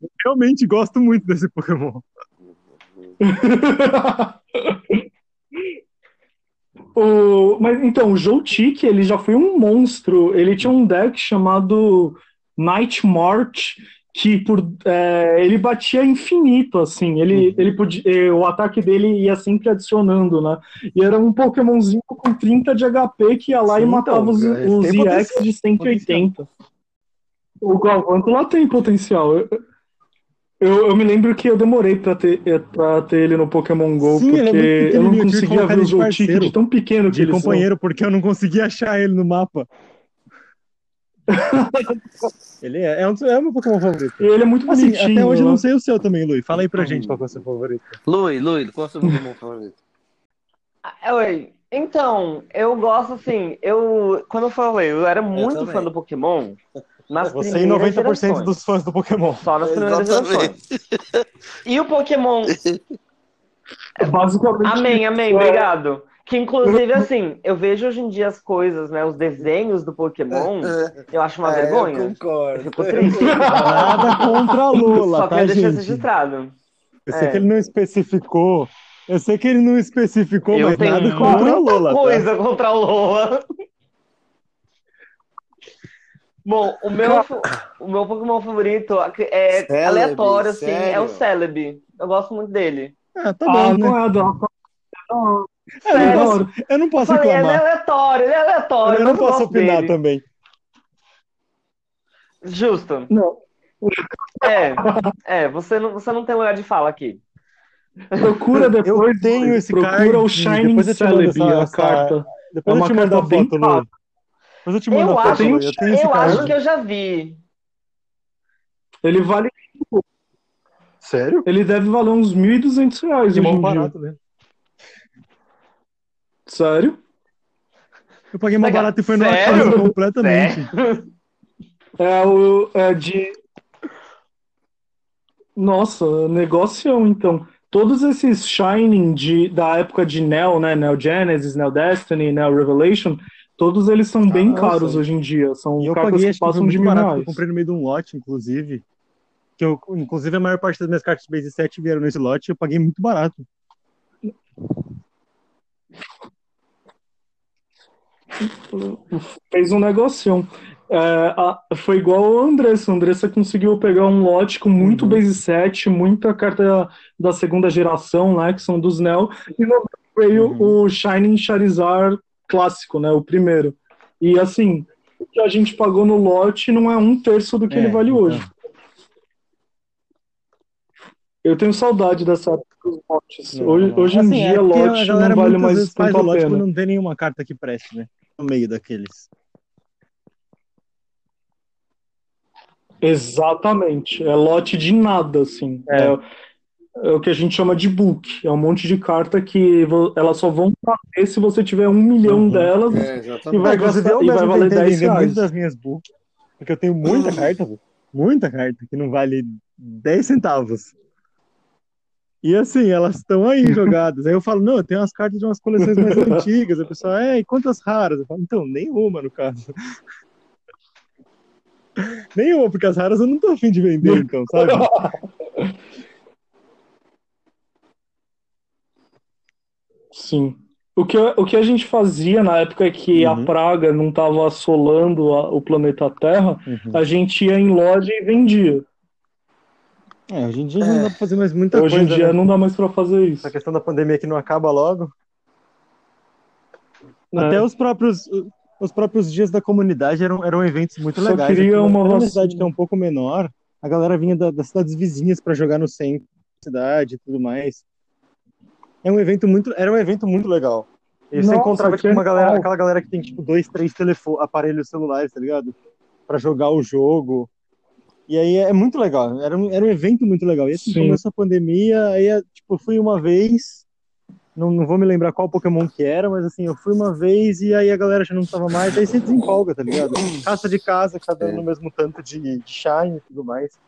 Eu realmente gosto muito desse Pokémon. o, mas então, o Joltik, ele já foi um monstro. Ele tinha um deck chamado Night March, que por, é, ele batia infinito, assim. Ele, ele podia, o ataque dele ia sempre adicionando, né? E era um Pokémonzinho com 30 de HP que ia lá Sim, e matava então, os, é, os EX de 180. O Galvantula tem potencial. Eu, eu, eu me lembro que eu demorei pra ter, eh, pra ter ele no Pokémon GO, Sim, ele é porque eu não eu conseguia ver ele o de tão pequeno que De eles são. companheiro, porque eu não conseguia achar ele no mapa. Ele é, é, um, é o meu Pokémon favorito. E ele é muito Assim, bonitinho. até hoje eu não sei o seu também, Lui. Fala aí pra gente qual é o seu favorito. Lui, Lui, qual é o seu Pokémon favorito? Ah, Oi. Então, eu gosto assim, eu quando eu falei, eu era muito também. fã do Pokémon nas Você e primeiras 90% gerações. dos fãs do Pokémon. Só nas primeiras gerações. E o Pokémon, Basicamente. amém, amém, É. obrigado. Que inclusive assim, eu vejo hoje em dia as coisas, né, os desenhos do Pokémon, eu acho uma É, vergonha. Eu concordo. Eu fico triste. Nada contra a Lula, Só tá, quero deixar isso gente? registrado. Eu sei É. que ele não especificou. Eu sei que ele não especificou, Eu mas tenho nada contra a Lola, tá? coisa contra o Lola. Bom, o meu, o meu Pokémon favorito é Celebi, aleatório, assim, sério? é o Celebi. Eu gosto muito dele. Ah, tá Ah, bom, né? não é Adão. Não, É, eu, não sério? posso, eu não posso Falei, ele é reclamar. aleatório, ele é aleatório. Eu não posso opinar dele. também. Justo. não. É, é você, não, você não tem lugar de fala aqui. Procura depois. Eu tenho esse procura card, o Shining depois eu te mando Celebi, essa- a carta. Depois É eu uma te mando a carta bem foto. Lu. Depois eu te mando Eu a acho. Eu tenho eu acho que eu já vi. Ele vale. Sério? Ele deve valer uns 1.200 reais Que mal dia. barato, né? Sério? Eu paguei mais barato e foi no Sério? acaso completamente. É o. É de. Nossa, negocião, então. Todos esses Shining de, da época de Neo, né? Neo Genesis, Neo Destiny, Neo Revelation, todos eles são bem Nossa. caros hoje em dia. São E eu cartas paguei, que passam de mil barato. reais. Eu comprei no meio de um lote, inclusive. Que eu, inclusive, a maior parte das minhas cartas Base 7 vieram nesse lote e eu paguei muito barato. fez um negocião. É, foi igual o Andressa. A Andressa conseguiu pegar um lote com muito Uhum. base 7, muita carta da segunda geração, né? Que são dos Neo. E no veio Uhum. o Shining Charizard clássico, né? O primeiro. E assim, o que a gente pagou no lote não é um terço do que É, ele vale então. hoje. Eu tenho saudade dessa época dos lotes. Não, hoje, não. hoje em Assim, dia, é porque a lote não vale mais tanto o a lote pena. não tem nenhuma carta que preste, né? No meio daqueles. Exatamente. É lote de nada, assim. É. É, é o que a gente chama de book. É um monte de carta que elas só vão valer se você tiver um milhão Uhum. delas. É, E exatamente. vai inclusive, gastar- eu e vai valer tentei 10 vender reais. muitas das minhas books, porque eu tenho muita carta, velho. muita carta, que não vale 10 centavos. E assim, elas estão aí jogadas. Aí eu falo, não, eu tenho umas cartas de umas coleções mais antigas. A pessoa, é, e quantas raras? Eu falo, então, nenhuma no caso. nenhuma, porque as raras eu não tô afim de vender, então, sabe? Sim. O que, o que a gente fazia na época que a Uhum. praga não estava assolando a- o planeta Terra, Uhum. a gente ia em loja e vendia. É, hoje em dia não dá pra fazer mais muita Hoje coisa, em dia né? não dá mais pra fazer isso. Essa questão da pandemia que não acaba logo. É. Até os próprios, os próprios dias da comunidade eram, eram eventos muito Só legais. queria Aqui uma vacina. cidade que é um pouco menor, a galera vinha da- das cidades vizinhas para jogar no centro da cidade e tudo mais. É um evento muito, era um evento muito legal. E você encontrava tipo, uma galera, aquela galera que tem tipo dois, três telefone, aparelhos celulares, tá ligado? Pra jogar o jogo. E aí é muito legal. Era um, era um evento muito legal. E assim, Sim. começou a pandemia, aí tipo, fui uma vez, não, não vou me lembrar qual Pokémon que era, mas assim, eu fui uma vez e aí a galera já não tava mais, aí você desempolga, tá ligado? Caça de casa, que tá dando no mesmo tanto de, de shine e tudo mais.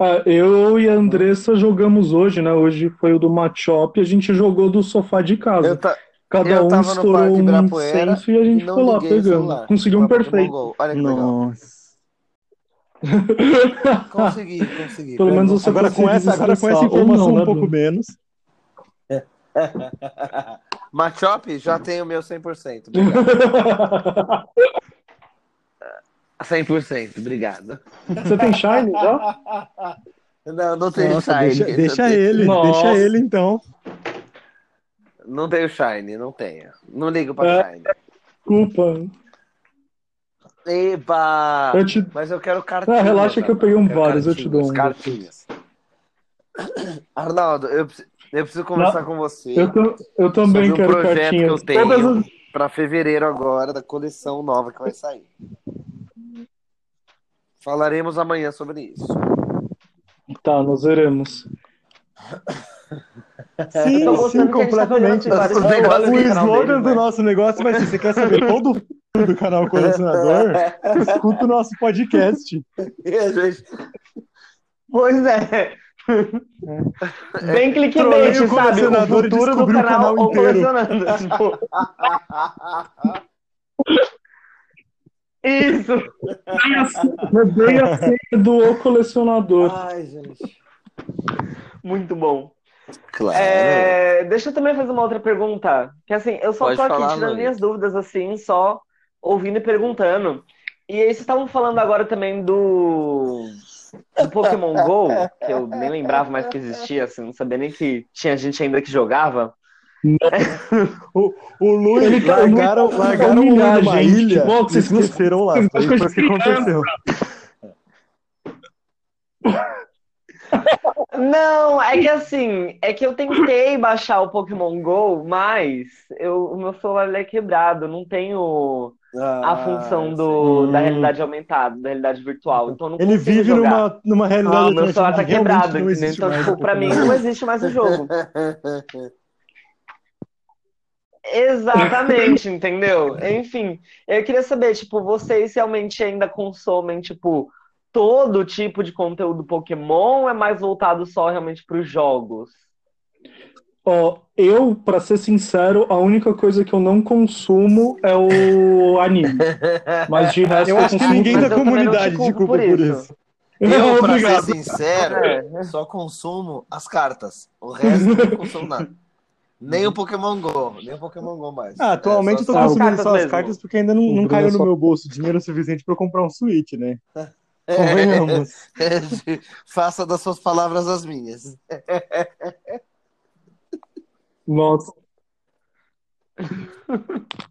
É, eu e a Andressa jogamos hoje, né? Hoje foi o do Machop, a gente jogou do sofá de casa. Eu, ta... Cada eu um estourou um incenso e a gente foi lá pegando. celular Conseguiu um perfeito. Olha que legal. Nossa. Consegui, consegui. Pelo menos você Agora com essa, agora com essa informação não, né, um pouco Bruno? menos. Machop, já tenho o meu 100%. Obrigado. 100%, obrigado. Você tem Shine já? Não, não tenho Nossa, Shine. deixa, deixa não tenho- ele, Nossa. deixa ele então. Não tenho Shine, não tenho. Não ligo pra É. Shine. Desculpa. Eba! Eu te... Mas eu quero cartinhas. Ah, relaxa que eu peguei um quero vários, eu te dou um Cartinhas. Arnaldo, eu, preciso- eu preciso conversar com você Eu, tam- eu também sobre um quero projeto cartinhas. que eu tenho Todas as- pra fevereiro agora, da coleção nova que vai sair. Falaremos amanhã sobre isso. Tá, nós veremos. Sim, sim, tá completamente. negócios negócios O canal slogan dele, do né? nosso negócio vai ser: você quer saber todo o do canal Colecionador? Escuta o nosso podcast. A gente- Pois é. Bem Trolei clickbait, o sabe? O colecionador futuro do descobriu o canal, canal inteiro. colecionando. Tipo, isso. Bem a senha do O Colecionador. Ai, gente. Muito bom. Claro. É, deixa eu também fazer uma outra pergunta. Que assim, eu só Pode tô aqui falar, tirando Luiz. minhas dúvidas, assim, só ouvindo e perguntando. E aí, vocês estavam falando agora também do, do Pokémon GO, que eu nem lembrava mais que existia, assim, não sabia nem que tinha gente ainda que jogava. O, o Luiz Ele tá- largaram, tá largaram o Luiz numa gente. ilha Bom, e vocês não- esqueceram lá. Foi isso que aconteceu. Não, é que assim, é que eu tentei baixar o Pokémon GO, mas eu, o meu celular ele é quebrado, não tenho a Ah, função do, sim. da realidade aumentada, da realidade virtual. Então não Ele vive jogar. numa, numa realidade Ah, meu celular tá realmente quebrado, Então, tipo, pra mim não existe mais o jogo. Exatamente, entendeu? Enfim, eu queria saber, tipo, vocês realmente ainda consomem, tipo, todo tipo de conteúdo Pokémon ou é mais voltado só realmente pros jogos? Ó, eu, pra ser sincero, a única coisa que eu não consumo é o anime. Mas de resto Eu eu acho que consumo ninguém da comunidade te culpo culpa por por isso. isso. Eu, pra ser Obrigado. sincero, É. só consumo as cartas. O resto eu não consumo nada. Nem o Pokémon GO, nem o Pokémon GO mais. Ah, atualmente É, eu tô só- as consumindo cartas só as mesmo. cartas porque ainda não, não caiu só- no meu bolso dinheiro suficiente pra eu comprar um Switch, né? É, Convenhamos. Faça das suas palavras as minhas. Nossa.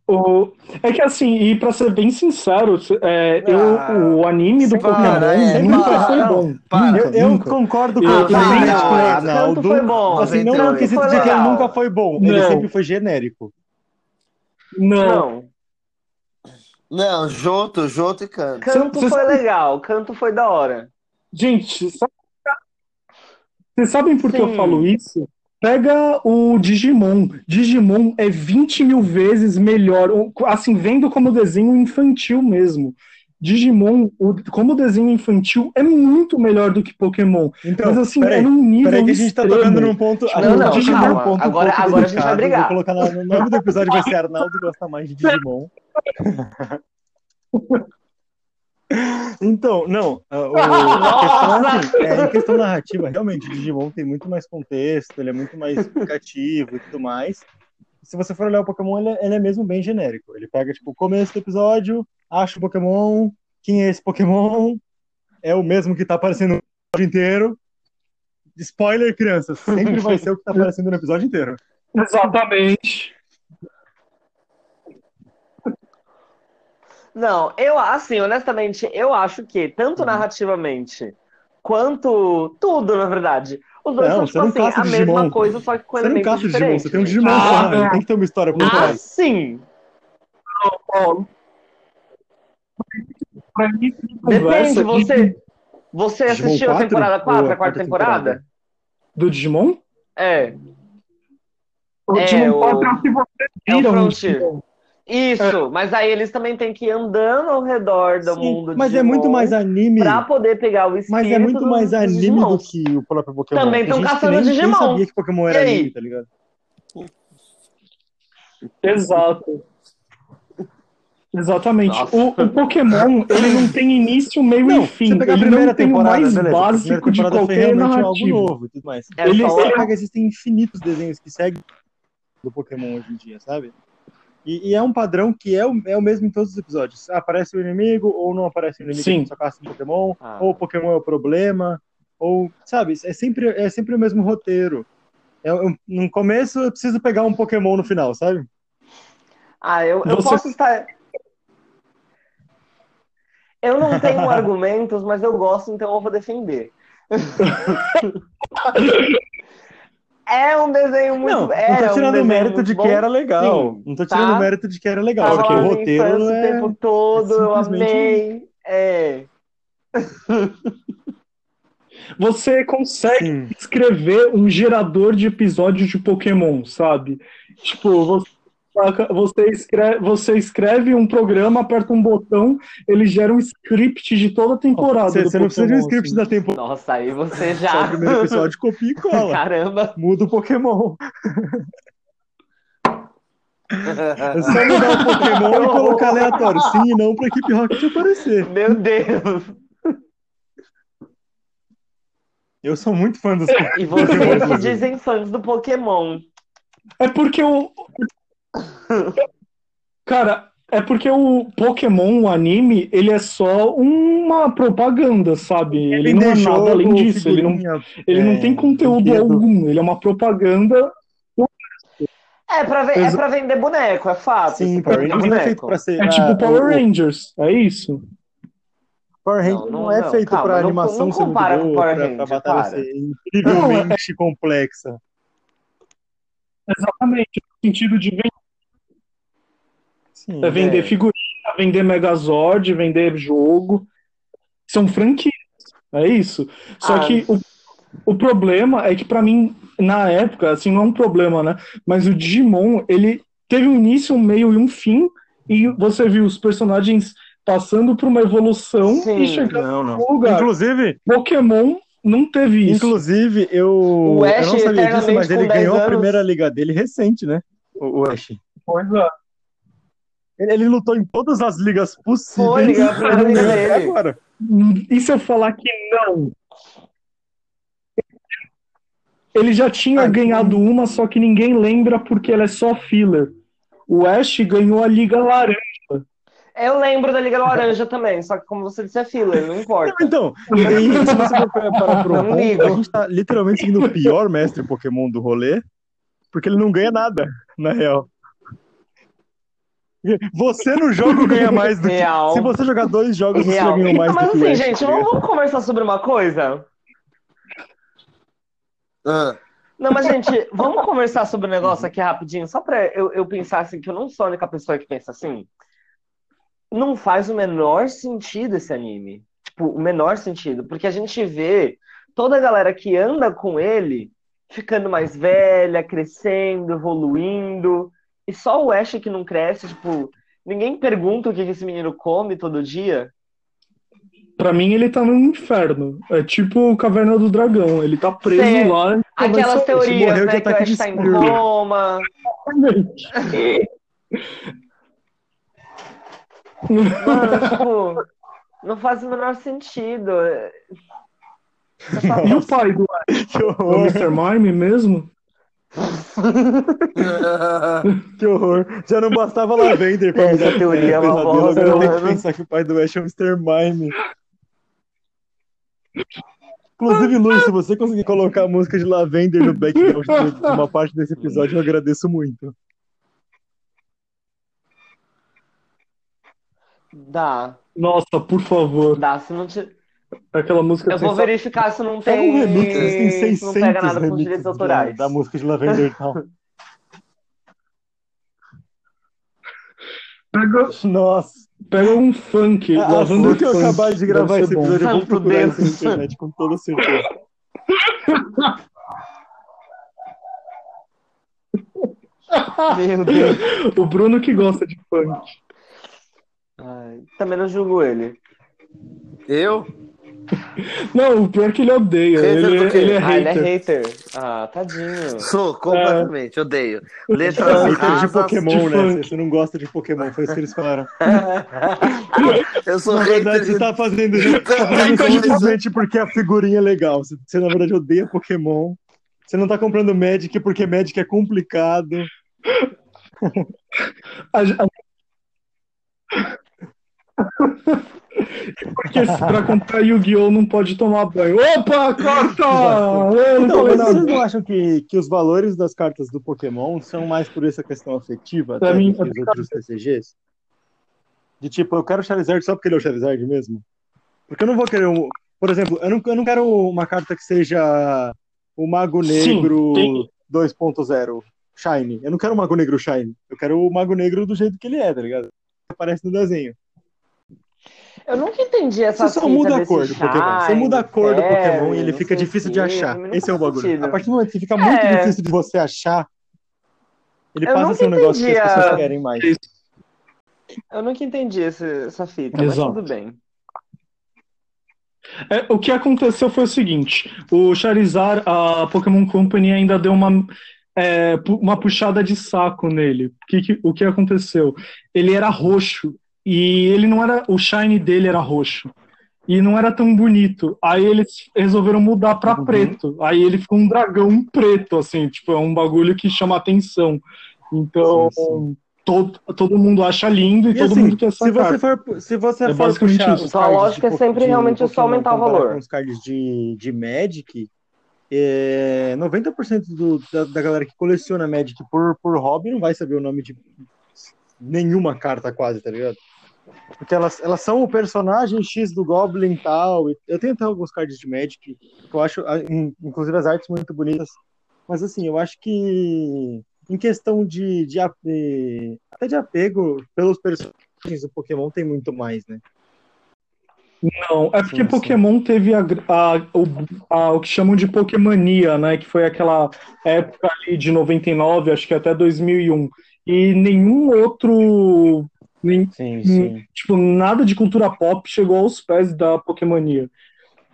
O... É que assim, e pra ser bem sincero, é, eu, Ah, o anime do para, Pokémon é, nunca para, foi não, bom. para. Eu, eu concordo com o que também ele acho. com o Canto Arnaldo. foi bom. Assim, não Canto no quesito de que ele nunca foi bom, ele Não. sempre foi genérico. Não. Não, Não, Joto, Joto e Canto. canto Cê- foi legal, canto foi da hora. Gente, sabe- vocês sabem por que eu Sim. falo isso? Pega o Digimon. Digimon é 20 mil vezes melhor. Assim, vendo como desenho infantil mesmo. Digimon, o- como desenho infantil, é muito melhor do que Pokémon. Então, Mas assim, peraí, é num nível peraí que a gente tá extremo. tocando num ponto. Tipo, não, tá tocando calma. num ponto um Agora- pouco agora a gente vai brigar. Vou colocar no nome do episódio vai ser Arnaldo gosta mais de Digimon. Então, não. a- o- a questão é assim, é, em questão narrativa, realmente, o Digimon tem muito mais contexto, ele é muito mais explicativo e tudo mais. Se você for olhar o Pokémon, ele é, ele é mesmo bem genérico. Ele pega, tipo, o começo do episódio, acha o Pokémon, quem é esse Pokémon, é o mesmo que tá aparecendo no episódio inteiro. Spoiler, crianças, sempre vai ser o que tá aparecendo no episódio inteiro. Exatamente. Não, eu, assim, honestamente, eu acho que, tanto Uhum. narrativamente, quanto tudo, na verdade, os dois Não, são, você tipo não assim, a Digimon. mesma coisa, só que com Você não elementos caça Digimon, diferentes. você tem um. Digimon Ah, só, não. ele tem que ter uma história por Ah, trás. sim! Paulo. Pra mim, Depende, você, você Digimon assistiu a 4? temporada 4, Ou a quarta temporada? do Digimon? É, O É, Digimon o- 4 é o que você é o vira um Isso, mas aí eles também têm que ir andando ao redor do Sim, mundo mas é muito mais anime. pra poder pegar o espírito Mas é muito dos- mais dos anime do que o próprio Pokémon. Também Tem tão gente que caçando nem, nem Digimon. sabia que Pokémon era anime, tá ligado? Exato. Exatamente. O, o Pokémon, ele não tem início, meio Não, e fim. você pegar a Ele primeira não tem o mais beleza, básico de qualquer algo narrativa. novo e tudo mais. É Ele- só- pega, existem infinitos desenhos que seguem do Pokémon hoje em dia, sabe? E, e é um padrão que é o, é o mesmo em todos os episódios. Aparece o inimigo ou não aparece o inimigo, Sim. só caça um Pokémon, Ah. ou o Pokémon é o problema, ou, sabe? É sempre, é sempre o mesmo roteiro. É, um- no começo eu preciso pegar um Pokémon no final, sabe? Ah, eu, eu Você- posso estar. Eu não tenho argumentos, mas eu gosto, então eu vou defender. É um desenho muito. Não, não tô um tirando o desenho mérito de que bom. era legal. Sim, não tô tá? tirando o mérito de que era legal, Tava porque o roteiro é. o tempo todo, é eu amei. É. Você consegue Sim. escrever um gerador de episódios de Pokémon, sabe? Tipo, você, você, escreve, você escreve um programa, aperta um botão, ele gera um script de toda a temporada. Você, você não precisa de um script assim. da temporada. Nossa, aí você Só já. o primeiro episódio copia e cola. Caramba. Muda o Pokémon. É só mudar o Pokémon e colocar aleatório. Sim e não pra equipe Rocket aparecer. Meu Deus. Eu sou muito fã dos E vocês que dizem fãs do Pokémon. É porque o. Cara, é porque o Pokémon, o anime, ele é só uma propaganda, sabe? Ele não é nada além disso. Ele não, ele é, não tem conteúdo brinquedo. algum. Ele é uma propaganda. É pra, é pra vender boneco, é fato. Sim, Power vender Rangers não é boneco. feito pra ser. É tipo ah, Power o- o Rangers. É isso. Power Ranger Não, não, não, é feito calma, pra não- animação não ser muito compara com boa, Power pra, Ranger, pra batalha para. ser incrivelmente complexa. Exatamente. No sentido de vender, Sim, é vender É. figurinha, vender Megazord, vender jogo. São franquias. É isso. Só Ah. que o, o problema é que, pra mim, na época, assim, não é um problema, né? Mas o Digimon, ele teve um início, um meio e um fim, e você viu os personagens passando por uma evolução Sim. e chegando Não, não. no lugar. Inclusive, Pokémon não teve isso. inclusive eu, O eu Ash não sabia disso, mas ele com 10 ganhou a anos. primeira liga dele recente, né? O, o Ash. Pois é. Ele, ele lutou em todas as ligas possíveis. Foi, liga dele. agora. E se eu falar que não? Ele já tinha Ah, ganhado uma, só que ninguém lembra porque ela é só filler. O Ash ganhou a Liga Laranja. Eu lembro da Liga Laranja também, só que como você disse, é filler, não importa. Então, e, se você for parar Não ponto, a gente tá literalmente seguindo o pior mestre Pokémon do rolê, porque ele não ganha nada, na real. Você no jogo ganha mais do que. Real. Se você jogar dois jogos, você Real. ganhou mais Mas do que o assim, gente, vamos, conversar sobre uma coisa? Ah, Não, mas, gente, vamos conversar sobre um negócio aqui rapidinho, só pra eu, eu pensar assim, que eu não sou a única pessoa que pensa assim. Não faz o menor sentido esse anime. Tipo, o menor sentido. Porque a gente vê toda a galera que anda com ele ficando mais velha, crescendo, evoluindo. E só o Ash que não cresce, tipo, ninguém pergunta o que esse menino come todo dia. Pra mim, ele tá no inferno. É tipo o Caverna do Dragão. Ele tá preso Sim. lá. Aquelas teorias, morreu de né, que o ataque Ash tá em coma. Mano, tipo. Não faz o menor sentido. E o pai do horror, Mr. Mime mesmo? que horror. Já não bastava Lavender pra Essa dar teoria é uma pesadelo, bosta, agora eu tenho que pensar que o pai do Ash é o Mr. Mime. Inclusive, Lu, se você conseguir colocar a música de Lavender no background de uma parte desse episódio, eu agradeço muito. Dá, Nossa, por favor. dá. Se não te... Aquela música Eu vou verificar se não Pega tem. um remix, tem se 600 não pega nada com direitos da, autorais. da música de Lavender Town. Pega, Nossa. pega um funk. Assim Lavender que eu acabar de gravar esse bom. episódio, eu vou procurar isso na internet, com toda certeza. Meu Deus. O Bruno que gosta de funk. Ai, também não julgo ele. Eu? Não, o pior é que ele odeia. Hater Ele, quê? ele é Ah, ele é hater. hater. Ah, tadinho. Sou, completamente, odeio. É Letras hater de. Pokémon, de né? funk. Você não gosta de Pokémon, foi isso que eles falaram. Eu sou Na hater verdade, de... você tá fazendo isso simplesmente porque a figurinha é legal. Você, você, na verdade, odeia Pokémon. Você não tá comprando Magic porque Magic é complicado. A- a- Porque pra comprar Yu-Gi-Oh! não pode tomar banho. Opa, corta! Eu não Então, vocês não acham que, que os valores das cartas do Pokémon são mais por essa questão afetiva Pra mim, que os outros TCGs? De tipo, eu quero o Charizard só porque ele é o Charizard mesmo? Porque eu não vou querer um. Por exemplo, eu não, eu não quero uma carta que seja o Mago Negro tem- 2.0 Shine. Eu não quero o Mago Negro Shine. Eu quero o Mago Negro do jeito que ele é, tá ligado? Aparece no desenho. Eu nunca entendi essa Você só fita muda a cor do Pokémon. Você muda a cor do Fairy, Pokémon e ele fica difícil de achar. Esse é o bagulho. sentido. A partir do momento que fica muito É. difícil de você achar, ele Eu passa a ser um negócio que as pessoas a- querem mais. Eu nunca entendi esse- essa fita, mas Exato. tudo bem. É, o que aconteceu foi o seguinte: o Charizard, a Pokémon Company ainda deu uma, é, uma puxada de saco nele. O que, que- o que aconteceu? Ele era roxo e ele não era. O shine dele era roxo. E não era tão bonito. Aí eles resolveram mudar pra Uhum. preto. Aí ele ficou um dragão preto, assim, tipo, é um bagulho que chama atenção. Então, Sim, Todo, todo mundo acha lindo e, E todo assim, mundo quer se sacar. você for, se você É for puxar isso. a lógica é sempre de realmente só Pokémon aumentar o valor. Com os cards de, de Magic, é, 90% do, da, da galera que coleciona Magic por, por hobby não vai saber o nome de nenhuma carta quase, tá ligado? Porque elas, elas são o personagem X do Goblin e tal. e Eu tenho até alguns cards de Magic que eu acho, ah, in- inclusive as artes muito bonitas. Mas assim, eu acho que em questão de, de, até de apego pelos personagens do Pokémon tem muito mais, né? Não, é porque Sim, sim. Pokémon teve a, a- o, a- o que chamam de Pokémania, né? Que foi aquela época ali de 99, acho que até 2001. E nenhum outro, nem- Sim, tipo, nada de cultura pop chegou aos pés da Pokémania.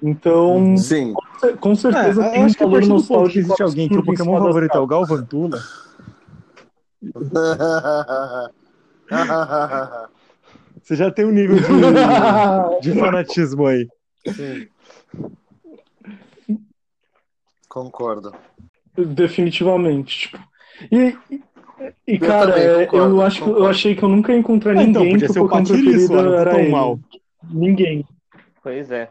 Então, Sim. com certeza É, tem um acho que a valor ponto que nostálgico existe alguém que o em Pokémon favorito é o. Galvantula, você já tem um nível de, de fanatismo aí. Sim. Concordo. Definitivamente. Tipo. E, e- Eu cara, também é, concordo, eu acho que eu achei que eu nunca ia encontrar Ah, então, ninguém podia que ser o o Pokémon Patiriço, preferido não tá era tão ele. mal. Ninguém. Pois é.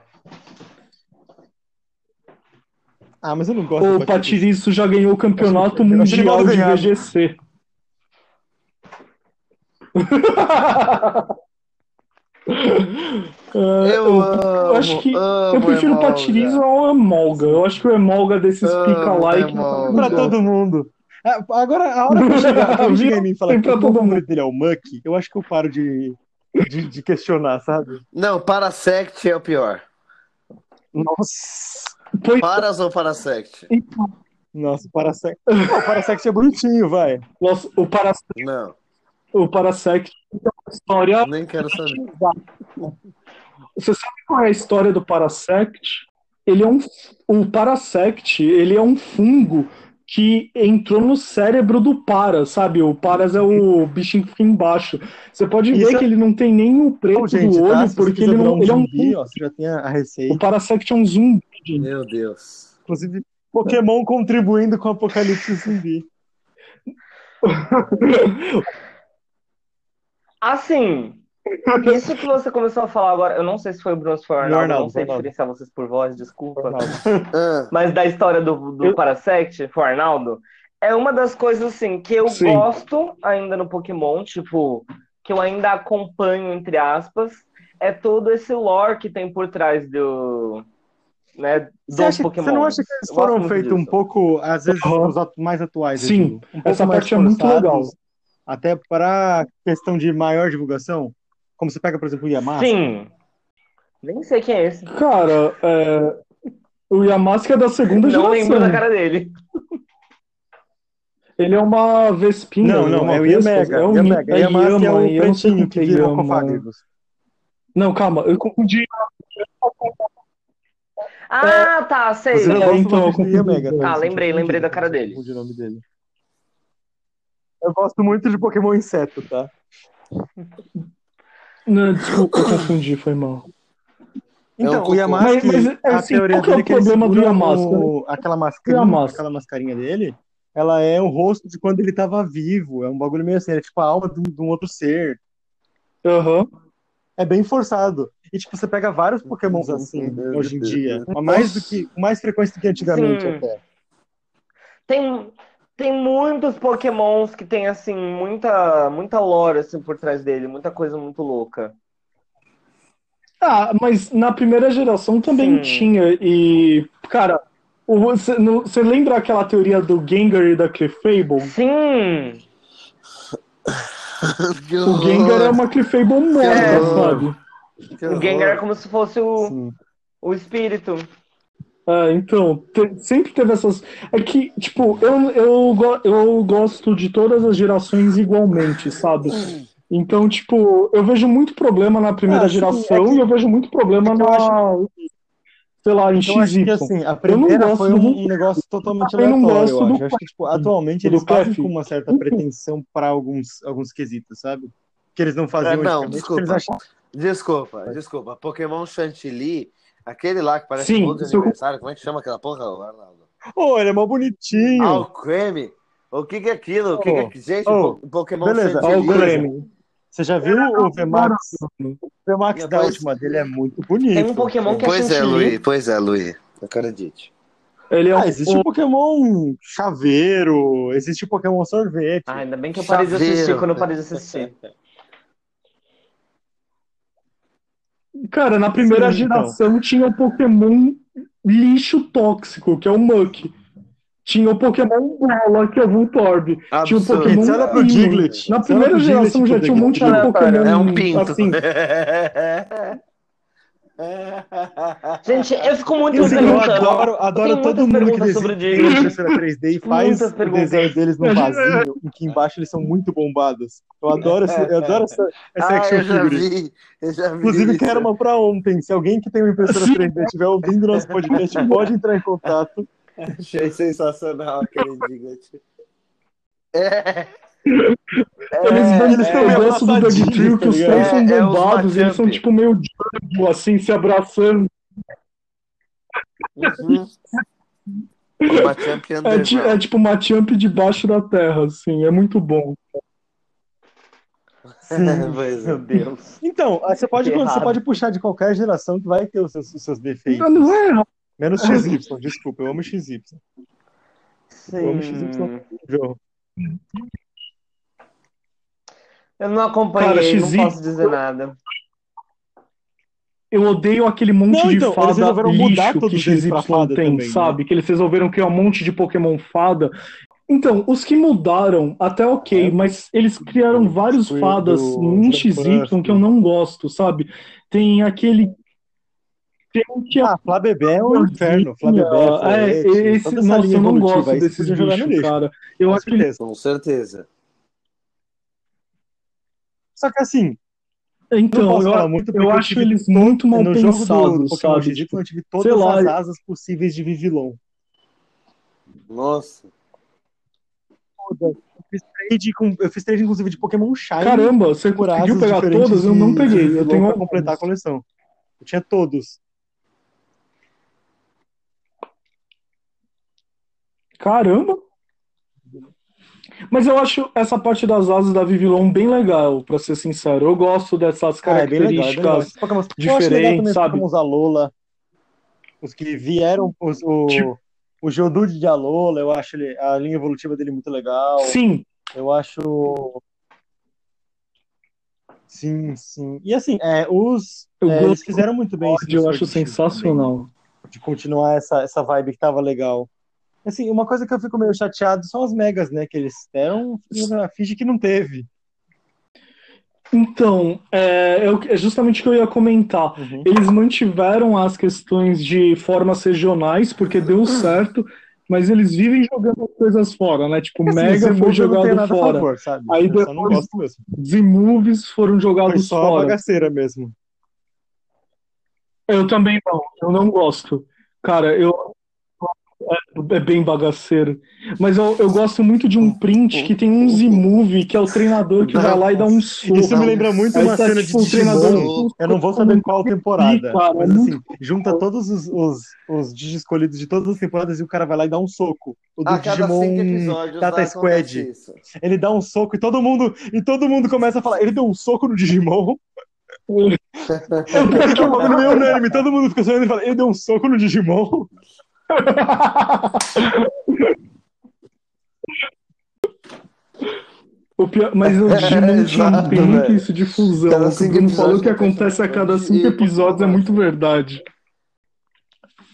Ah, mas eu não gosto O Patiriço. Já ganhou o campeonato Eu mundial de. VGC. É, Eu amo, acho que amo eu prefiro o Emolga. Patiriço ao Emolga. Eu acho que o Emolga desses pica-like. Pra todo mundo. Ah, Agora, a hora que chegar, quando chegar em mim e falar que pra o mundo. dele é o Muck, eu acho que eu paro de, de, de questionar, sabe? Não, Parasect é o pior. Nossa. Pois Paras ou Parasect? Nossa, o Parasect. Não, o Parasect é bonitinho, vai. nossa, o, para, Não, o Parasect tem uma história. nem quero saber. Você sabe qual é a história do Parasect? Ele é um. O Parasect, ele é um fungo que entrou no cérebro do Paras, sabe? O Paras é o bichinho que fica embaixo. Você pode Isso ver é- que ele não tem nem o preto Então, gente, do tá? olho, você porque ele não. ele é um zumbi, ó, você já tem a a receita. O Parasect é um zumbi. gente. Meu Deus. Inclusive, Pokémon contribuindo com o apocalipse zumbi. Assim, isso que você começou a falar agora, eu não sei se foi o Bruno ou se foi o Arnaldo, Arnaldo, não sei Arnaldo. diferenciar vocês por voz, desculpa. Ah, Mas da história do, do Eu- Parasect, foi o Arnaldo, é uma das coisas assim que eu Sim. gosto ainda no Pokémon, tipo, que eu ainda acompanho, entre aspas, é todo esse lore que tem por trás do. Né, Você, acha, Pokémon. você não acha que eles foram feitos um pouco, às vezes, os mais atuais? Sim, digo, um essa parte é muito legal. Até para questão de maior divulgação? Como você pega, por exemplo, o Yamaha. Sim. Nem sei quem é esse. Cara, é, o Yamaska é da segunda Não lembro geração. da cara dele. Ele é uma Vespinha. Não, ele não, é o Yamega. É o Yamega. é que é o não sei pretinho que é Yama. cofagos. Não, calma, eu confundi. Ah, tá, sei. É, gosto então, confundi Yamega. Ah, também, lembrei, lembrei da cara dele. confundi o nome dele. Eu gosto muito de Pokémon inseto, tá? Não, desculpa, eu confundi, foi mal. Então, cocô. o Yamaha, Mas- mas, a assim, teoria é dele o é que ele problema do Yamaska, o- aquela mascarinha, Yamaska? aquela mascarinha dele, ela é o rosto de quando ele tava vivo. É um bagulho meio assim, é tipo a alma de um, de um outro ser. Aham. É bem forçado. E tipo, você pega vários Pokémons assim hoje em dia. Mais do que, com mais frequência do que antigamente Sim. até. Tem, tem muitos Pokémons que tem, assim, muita, muita lore, assim, por trás dele. Muita coisa muito louca. Ah, mas na primeira geração também Sim. tinha. E, cara, você você lembra aquela teoria do Gengar e da Clefable? Sim! O Gengar é uma Clefable morta, É. sabe? O Gengar é como se fosse o, Sim. o espírito. É, então, te- sempre teve essas. É que, tipo, eu, eu, eu gosto de todas as gerações igualmente, sabe? Então, tipo, eu vejo muito problema na primeira Ah, sim, geração é que- e eu vejo muito problema é eu na. Sei lá, em Eu acho que XY. assim, a primeira foi um, do- um negócio totalmente Eu não aleatório, gosto eu do acho. Eu acho que, tipo, atualmente do eles fazem com uma certa pretensão para alguns, alguns quesitos, sabe? Que eles não faziam É, não, desculpa. achavam Desculpa, desculpa. Pokémon Chantilly, aquele lá que parece Sim, um bolo de isso aniversário, como é que chama aquela porra, Arnaldo? Ô, ele é mó bonitinho. Ah, o creme. O que que é aquilo? O que que é... Gente, Oh, po- Pokémon beleza. Olha o. Grêmio. Você já viu o VMAX? O VMAX da Pois- última dele é muito bonito. Tem um Pokémon que é Pois é. Luiz. Pois é, Luiz. Acredite. Ele é um, Ah, existe o Pokémon chaveiro, existe o Pokémon sorvete. Ah, ainda bem que eu parei de assistir quando eu parei de assistir. Cara, na primeira Sim, então. geração tinha o Pokémon lixo tóxico, que é o Muck. Tinha o Pokémon Bola, que é o Voltorb. Tinha o Absurdo. Pokémon Você olha pro. Diglett. Na primeira geração já tinha um monte de. Pokémon É um pinto. assim. Gente, eu fico muito Eu, perguntando. adoro, eu adoro todo muitas mundo que perguntas sobre desenha impressora 3D e faz Muitas o perguntas. desenho deles no vazio, em que embaixo eles são muito bombados. Eu adoro, esse, eu adoro essa, essa Ah, action eu já figure. vi. Eu já vi Inclusive, isso. quero uma pra ontem. Se alguém que tem uma impressora Sim. 3D estiver ouvindo nosso podcast, pode entrar em contato. Achei sensacional aquele Diglett. É. Eles vão eles tão eu meio gosto do Doug Trio, que tá os três são É, é os bombados, eles são tipo meio Django, assim, se abraçando. Uhum. É, é tipo uma champ debaixo da terra, assim, é muito bom. É. Meu Deus. Então, aí você pode, você pode puxar de qualquer geração que vai ter os seus, os seus defeitos. Não, não é Menos XY, desculpa, eu amo XY. Eu amo Sim. XY. João. Eu não acompanhei, Cara, não XY. posso dizer nada. Eu odeio aquele monte Não, de então, eles fada resolveram mudar lixo que XY fada tem, também, né? sabe? Que eles resolveram criar um monte de Pokémon fada. Então, os que mudaram, até ok, É. mas eles criaram vários Squirtle, fadas em XY que eu não gosto, sabe? Tem aquele. Tem um que é Ah, Flabebé é um inferno. Flabebé, é, Florete, esse, nossa, eu não gosto no bichos, lixo, cara. Eu com acho que certeza. Com certeza. Só que assim, Então, eu, muito eu eu acho tive eles to- muito mal no jogo do, do pensados, Pokémon sabe? Tipo, eu tive sei todas lá, as asas possíveis de Vivillon. Nossa. todas. Eu fiz trade, com, eu fiz trade inclusive de Pokémon Shiny. Caramba, você conseguiu pegar todas? Eu não peguei. Eu tenho pra completar a coleção. Eu tinha todos. Caramba! Mas eu acho essa parte das asas da Vivillon bem legal, pra ser sincero. Eu gosto dessas Ah, é bem legal, é características. Também diferentes, os sabe? Pokémons Alola. Os que vieram, os, o, Tipo- o Geodude de Alola, eu acho ele, a linha evolutiva dele muito legal. Sim, Eu acho. Sim, sim. E assim, é, os. Eu é, eles fizeram muito bem isso. eu acho sensacional. também, De continuar essa, essa vibe que tava legal. Assim, uma coisa que eu fico meio chateado são as megas, né? Que eles deram na finge que não teve. Então, é, eu- é justamente o que eu ia comentar. Uhum. Eles mantiveram as questões de formas regionais, porque deu certo, mas eles vivem jogando as coisas fora, né? Tipo, Assim, Mega foi jogado fora. favor, sabe? Aí eu só não depois- gosto mesmo. Z-Movies foram Foi jogados só a fora. bagaceira mesmo. Eu também não, eu não gosto. Cara, eu. É, é bem bagaceiro. Mas eu, eu gosto muito de um print que tem um Z-Move, que é o treinador que vai lá e dá um soco. Isso me lembra muito Aí uma tá, cena tipo, de o treinador Eu não vou saber qual temporada. cara, mas é assim, junta todos os, os, os Digi escolhidos de todas as temporadas e o cara vai lá e dá um soco. O do A cada cinco Digimon episódios Tata Squad. Ele dá um soco e todo mundo e todo mundo começa a falar. Ele deu um soco no Digimon. É que é um bagulho meio unânime. Todo mundo fica sonhando e fala. Ele deu um soco no Digimon. O pior- mas Digimon tinha Exato, tem muito velho. isso de fusão. Cada O que o Bruno falou que acontece a cada cinco episódios é muito verdade.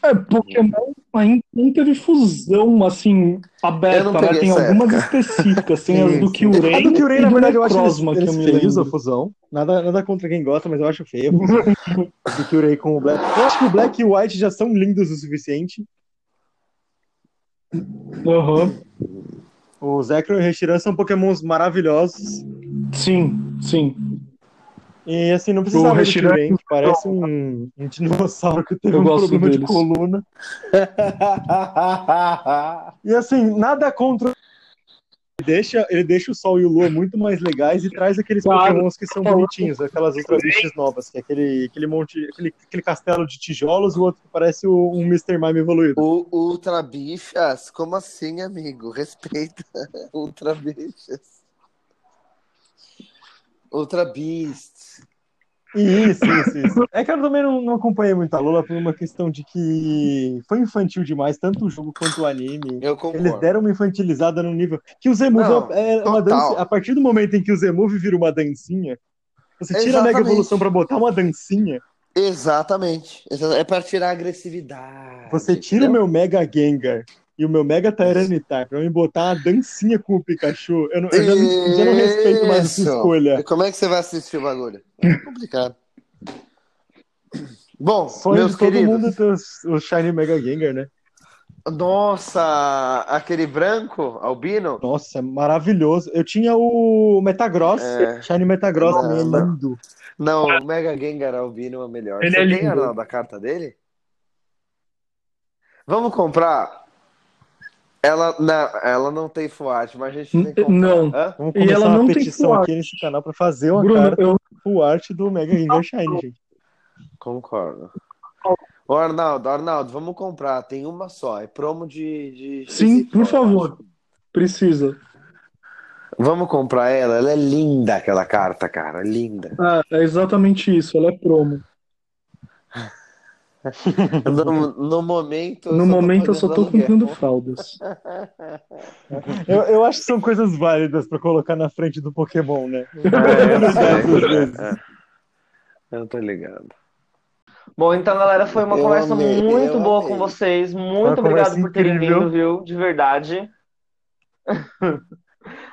É, Pokémon ainda não teve fusão, assim, Eu aberta, né? Tem algumas época. específicas. Tem as do sim. Kyurem A do Kyurem, e na verdade, eu acho eles, que eles eu me feios a fusão. Nada, nada contra quem gosta, mas eu acho feio a fusão do Kyurem com o Black. Eu acho que o Black e o White já são lindos o suficiente. Aham. O Zekrom e o Reshiram são pokémons maravilhosos. Sim, sim. E assim, não precisava do Reshiram- Kyurem, que parece um, um dinossauro que teve Eu um problema de deles. coluna. E assim, nada contra. Ele deixa, ele deixa o Sol e o Lua muito mais legais e traz aqueles Claro. pokémons que são bonitinhos, aquelas Ultra Beasts novas, que é aquele, aquele monte, aquele, aquele castelo de tijolos e o outro que parece o- um Mr. Mime evoluído. O Ultra Bichas? Como assim, amigo? Respeita. Ultra Bichas. Ultra Beast. Isso, isso, isso. É que eu também não, não acompanhei muito a Lula por uma questão de que foi infantil demais, tanto o jogo quanto o anime. Eu concordo. Eles deram uma infantilizada no nível. Que o Zemove é uma dança. A partir do momento em que o Zemove vira uma dancinha, você tira a Mega Exatamente. Evolução pra botar uma dancinha, Exatamente. Exa- É pra tirar a agressividade. você tira o meu Mega Gengar e o meu Mega Tyranitar pra me botar uma dancinha com o Pikachu, eu, não, eu já, não, já não respeito mais a sua Isso. escolha. E como é que você vai assistir o bagulho? É complicado. Bom, Sonho meus de todo queridos. mundo os- o Shiny Mega Gengar, né? Nossa, aquele branco, albino? Nossa, é maravilhoso. Eu tinha o Metagross, É. Shiny Metagross Não, também é não. lindo. Não, o Mega Gengar albino é o melhor. Ele Você é tem lindo. Arnaldo, a carta dele? Vamos comprar? Ela, não, ela não tem full art, mas a gente tem que comprar. Não. Hã? Vamos E começar ela uma não tem petição aqui nesse canal pra fazer uma Bruno, carta eu, full art do Mega Gengar Shiny, gente. Concordo. Ô, Arnaldo, Arnaldo, vamos comprar. Tem uma só. É promo de. de sim, por favor. Precisa. Vamos comprar ela. Ela é linda, aquela carta, cara. Linda. É, é exatamente isso, ela é promo. No, no momento. No momento eu só tô cumprindo aluguel. fraldas. Eu, eu acho que são coisas válidas pra colocar na frente do Pokémon, né? É. É, é. Eu tô ligado. Bom, então, galera, foi uma Eu conversa amei, muito boa amei. com vocês. Muito obrigado por terem incrível. vindo, viu? De verdade.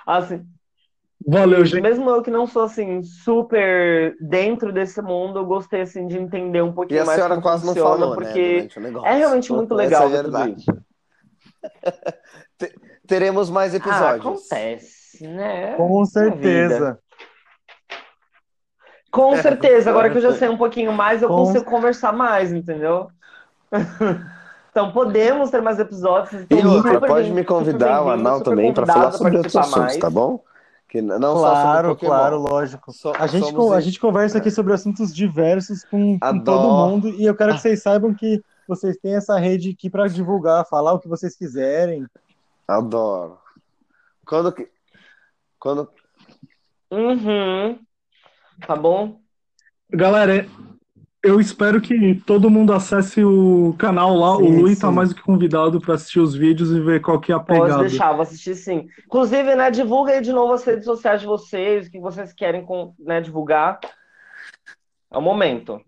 Assim, Valeu, gente. mesmo eu que não sou assim super dentro desse mundo, eu gostei assim de entender um E pouquinho a mais senhora como quase não falou, né? porque negócio. é realmente muito Essa legal é a ver tudo verdade. isso. Teremos mais Ah, episódios. acontece, né? Com É certeza. Com É, certeza, agora que eu já sei um pouquinho mais, eu Com- consigo conversar mais, entendeu? Então podemos ter mais episódios. Então, E outra, pode bem- me convidar, o Anal também, super falar sobre outros assuntos, mais. tá bom? Que não só sobre Claro, claro, lógico. So- A gente, somos a gente conversa aqui sobre assuntos diversos com, com todo mundo e eu quero que vocês saibam que vocês têm essa rede aqui para divulgar, falar o que vocês quiserem. Adoro. Quando que. Quando. Uhum. Tá bom? Galera, eu espero que todo mundo acesse o canal lá. Sim, o Lui sim. tá mais do que convidado para assistir os vídeos e ver qual que é a Pode pegada. deixar, vou assistir sim. Inclusive, né, divulga aí de novo as redes sociais de vocês, o que vocês querem com, né, divulgar. É o momento.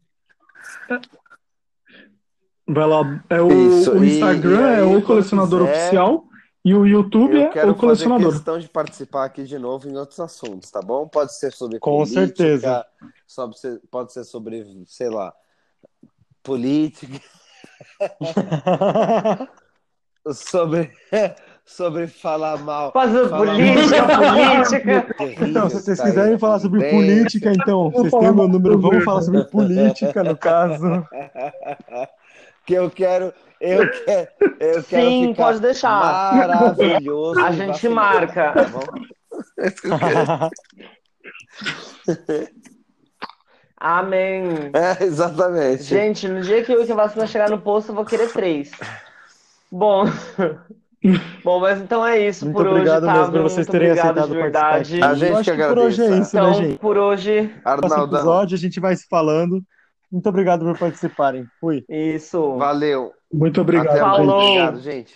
Vai lá, é o, Isso, o e- Instagram e aí, é o colecionador quiser, oficial e o YouTube Eu é quero o colecionador. fazer questão de participar aqui de novo em outros assuntos, tá bom? Pode ser sobre Com política, certeza. sobre pode ser sobre, sei lá, política, sobre, sobre falar mal. Fazer política, mal política. Então, se vocês tá aí quiserem falar sobre acontecendo. política, então, vocês têm o meu número, vamos falar sobre política, no caso. que eu quero, eu quero, eu quero Sim, ficar pode deixar. maravilhoso. A gente marca. tá bom? Amém. É, exatamente. Gente, no dia que eu e a vacina chegar no posto, eu vou querer três. Bom. Bom, mas então é isso Muito por hoje, obrigado tá? mesmo por vocês Muito terem obrigado aceitado de verdade. participar A gente que que por hoje é agradece. isso, né, Então, gente? por hoje, Próximo Arnaldão, episódio a gente vai se falando. Muito obrigado por participarem. Fui. isso. valeu. Muito obrigado. Falou. Obrigado, gente.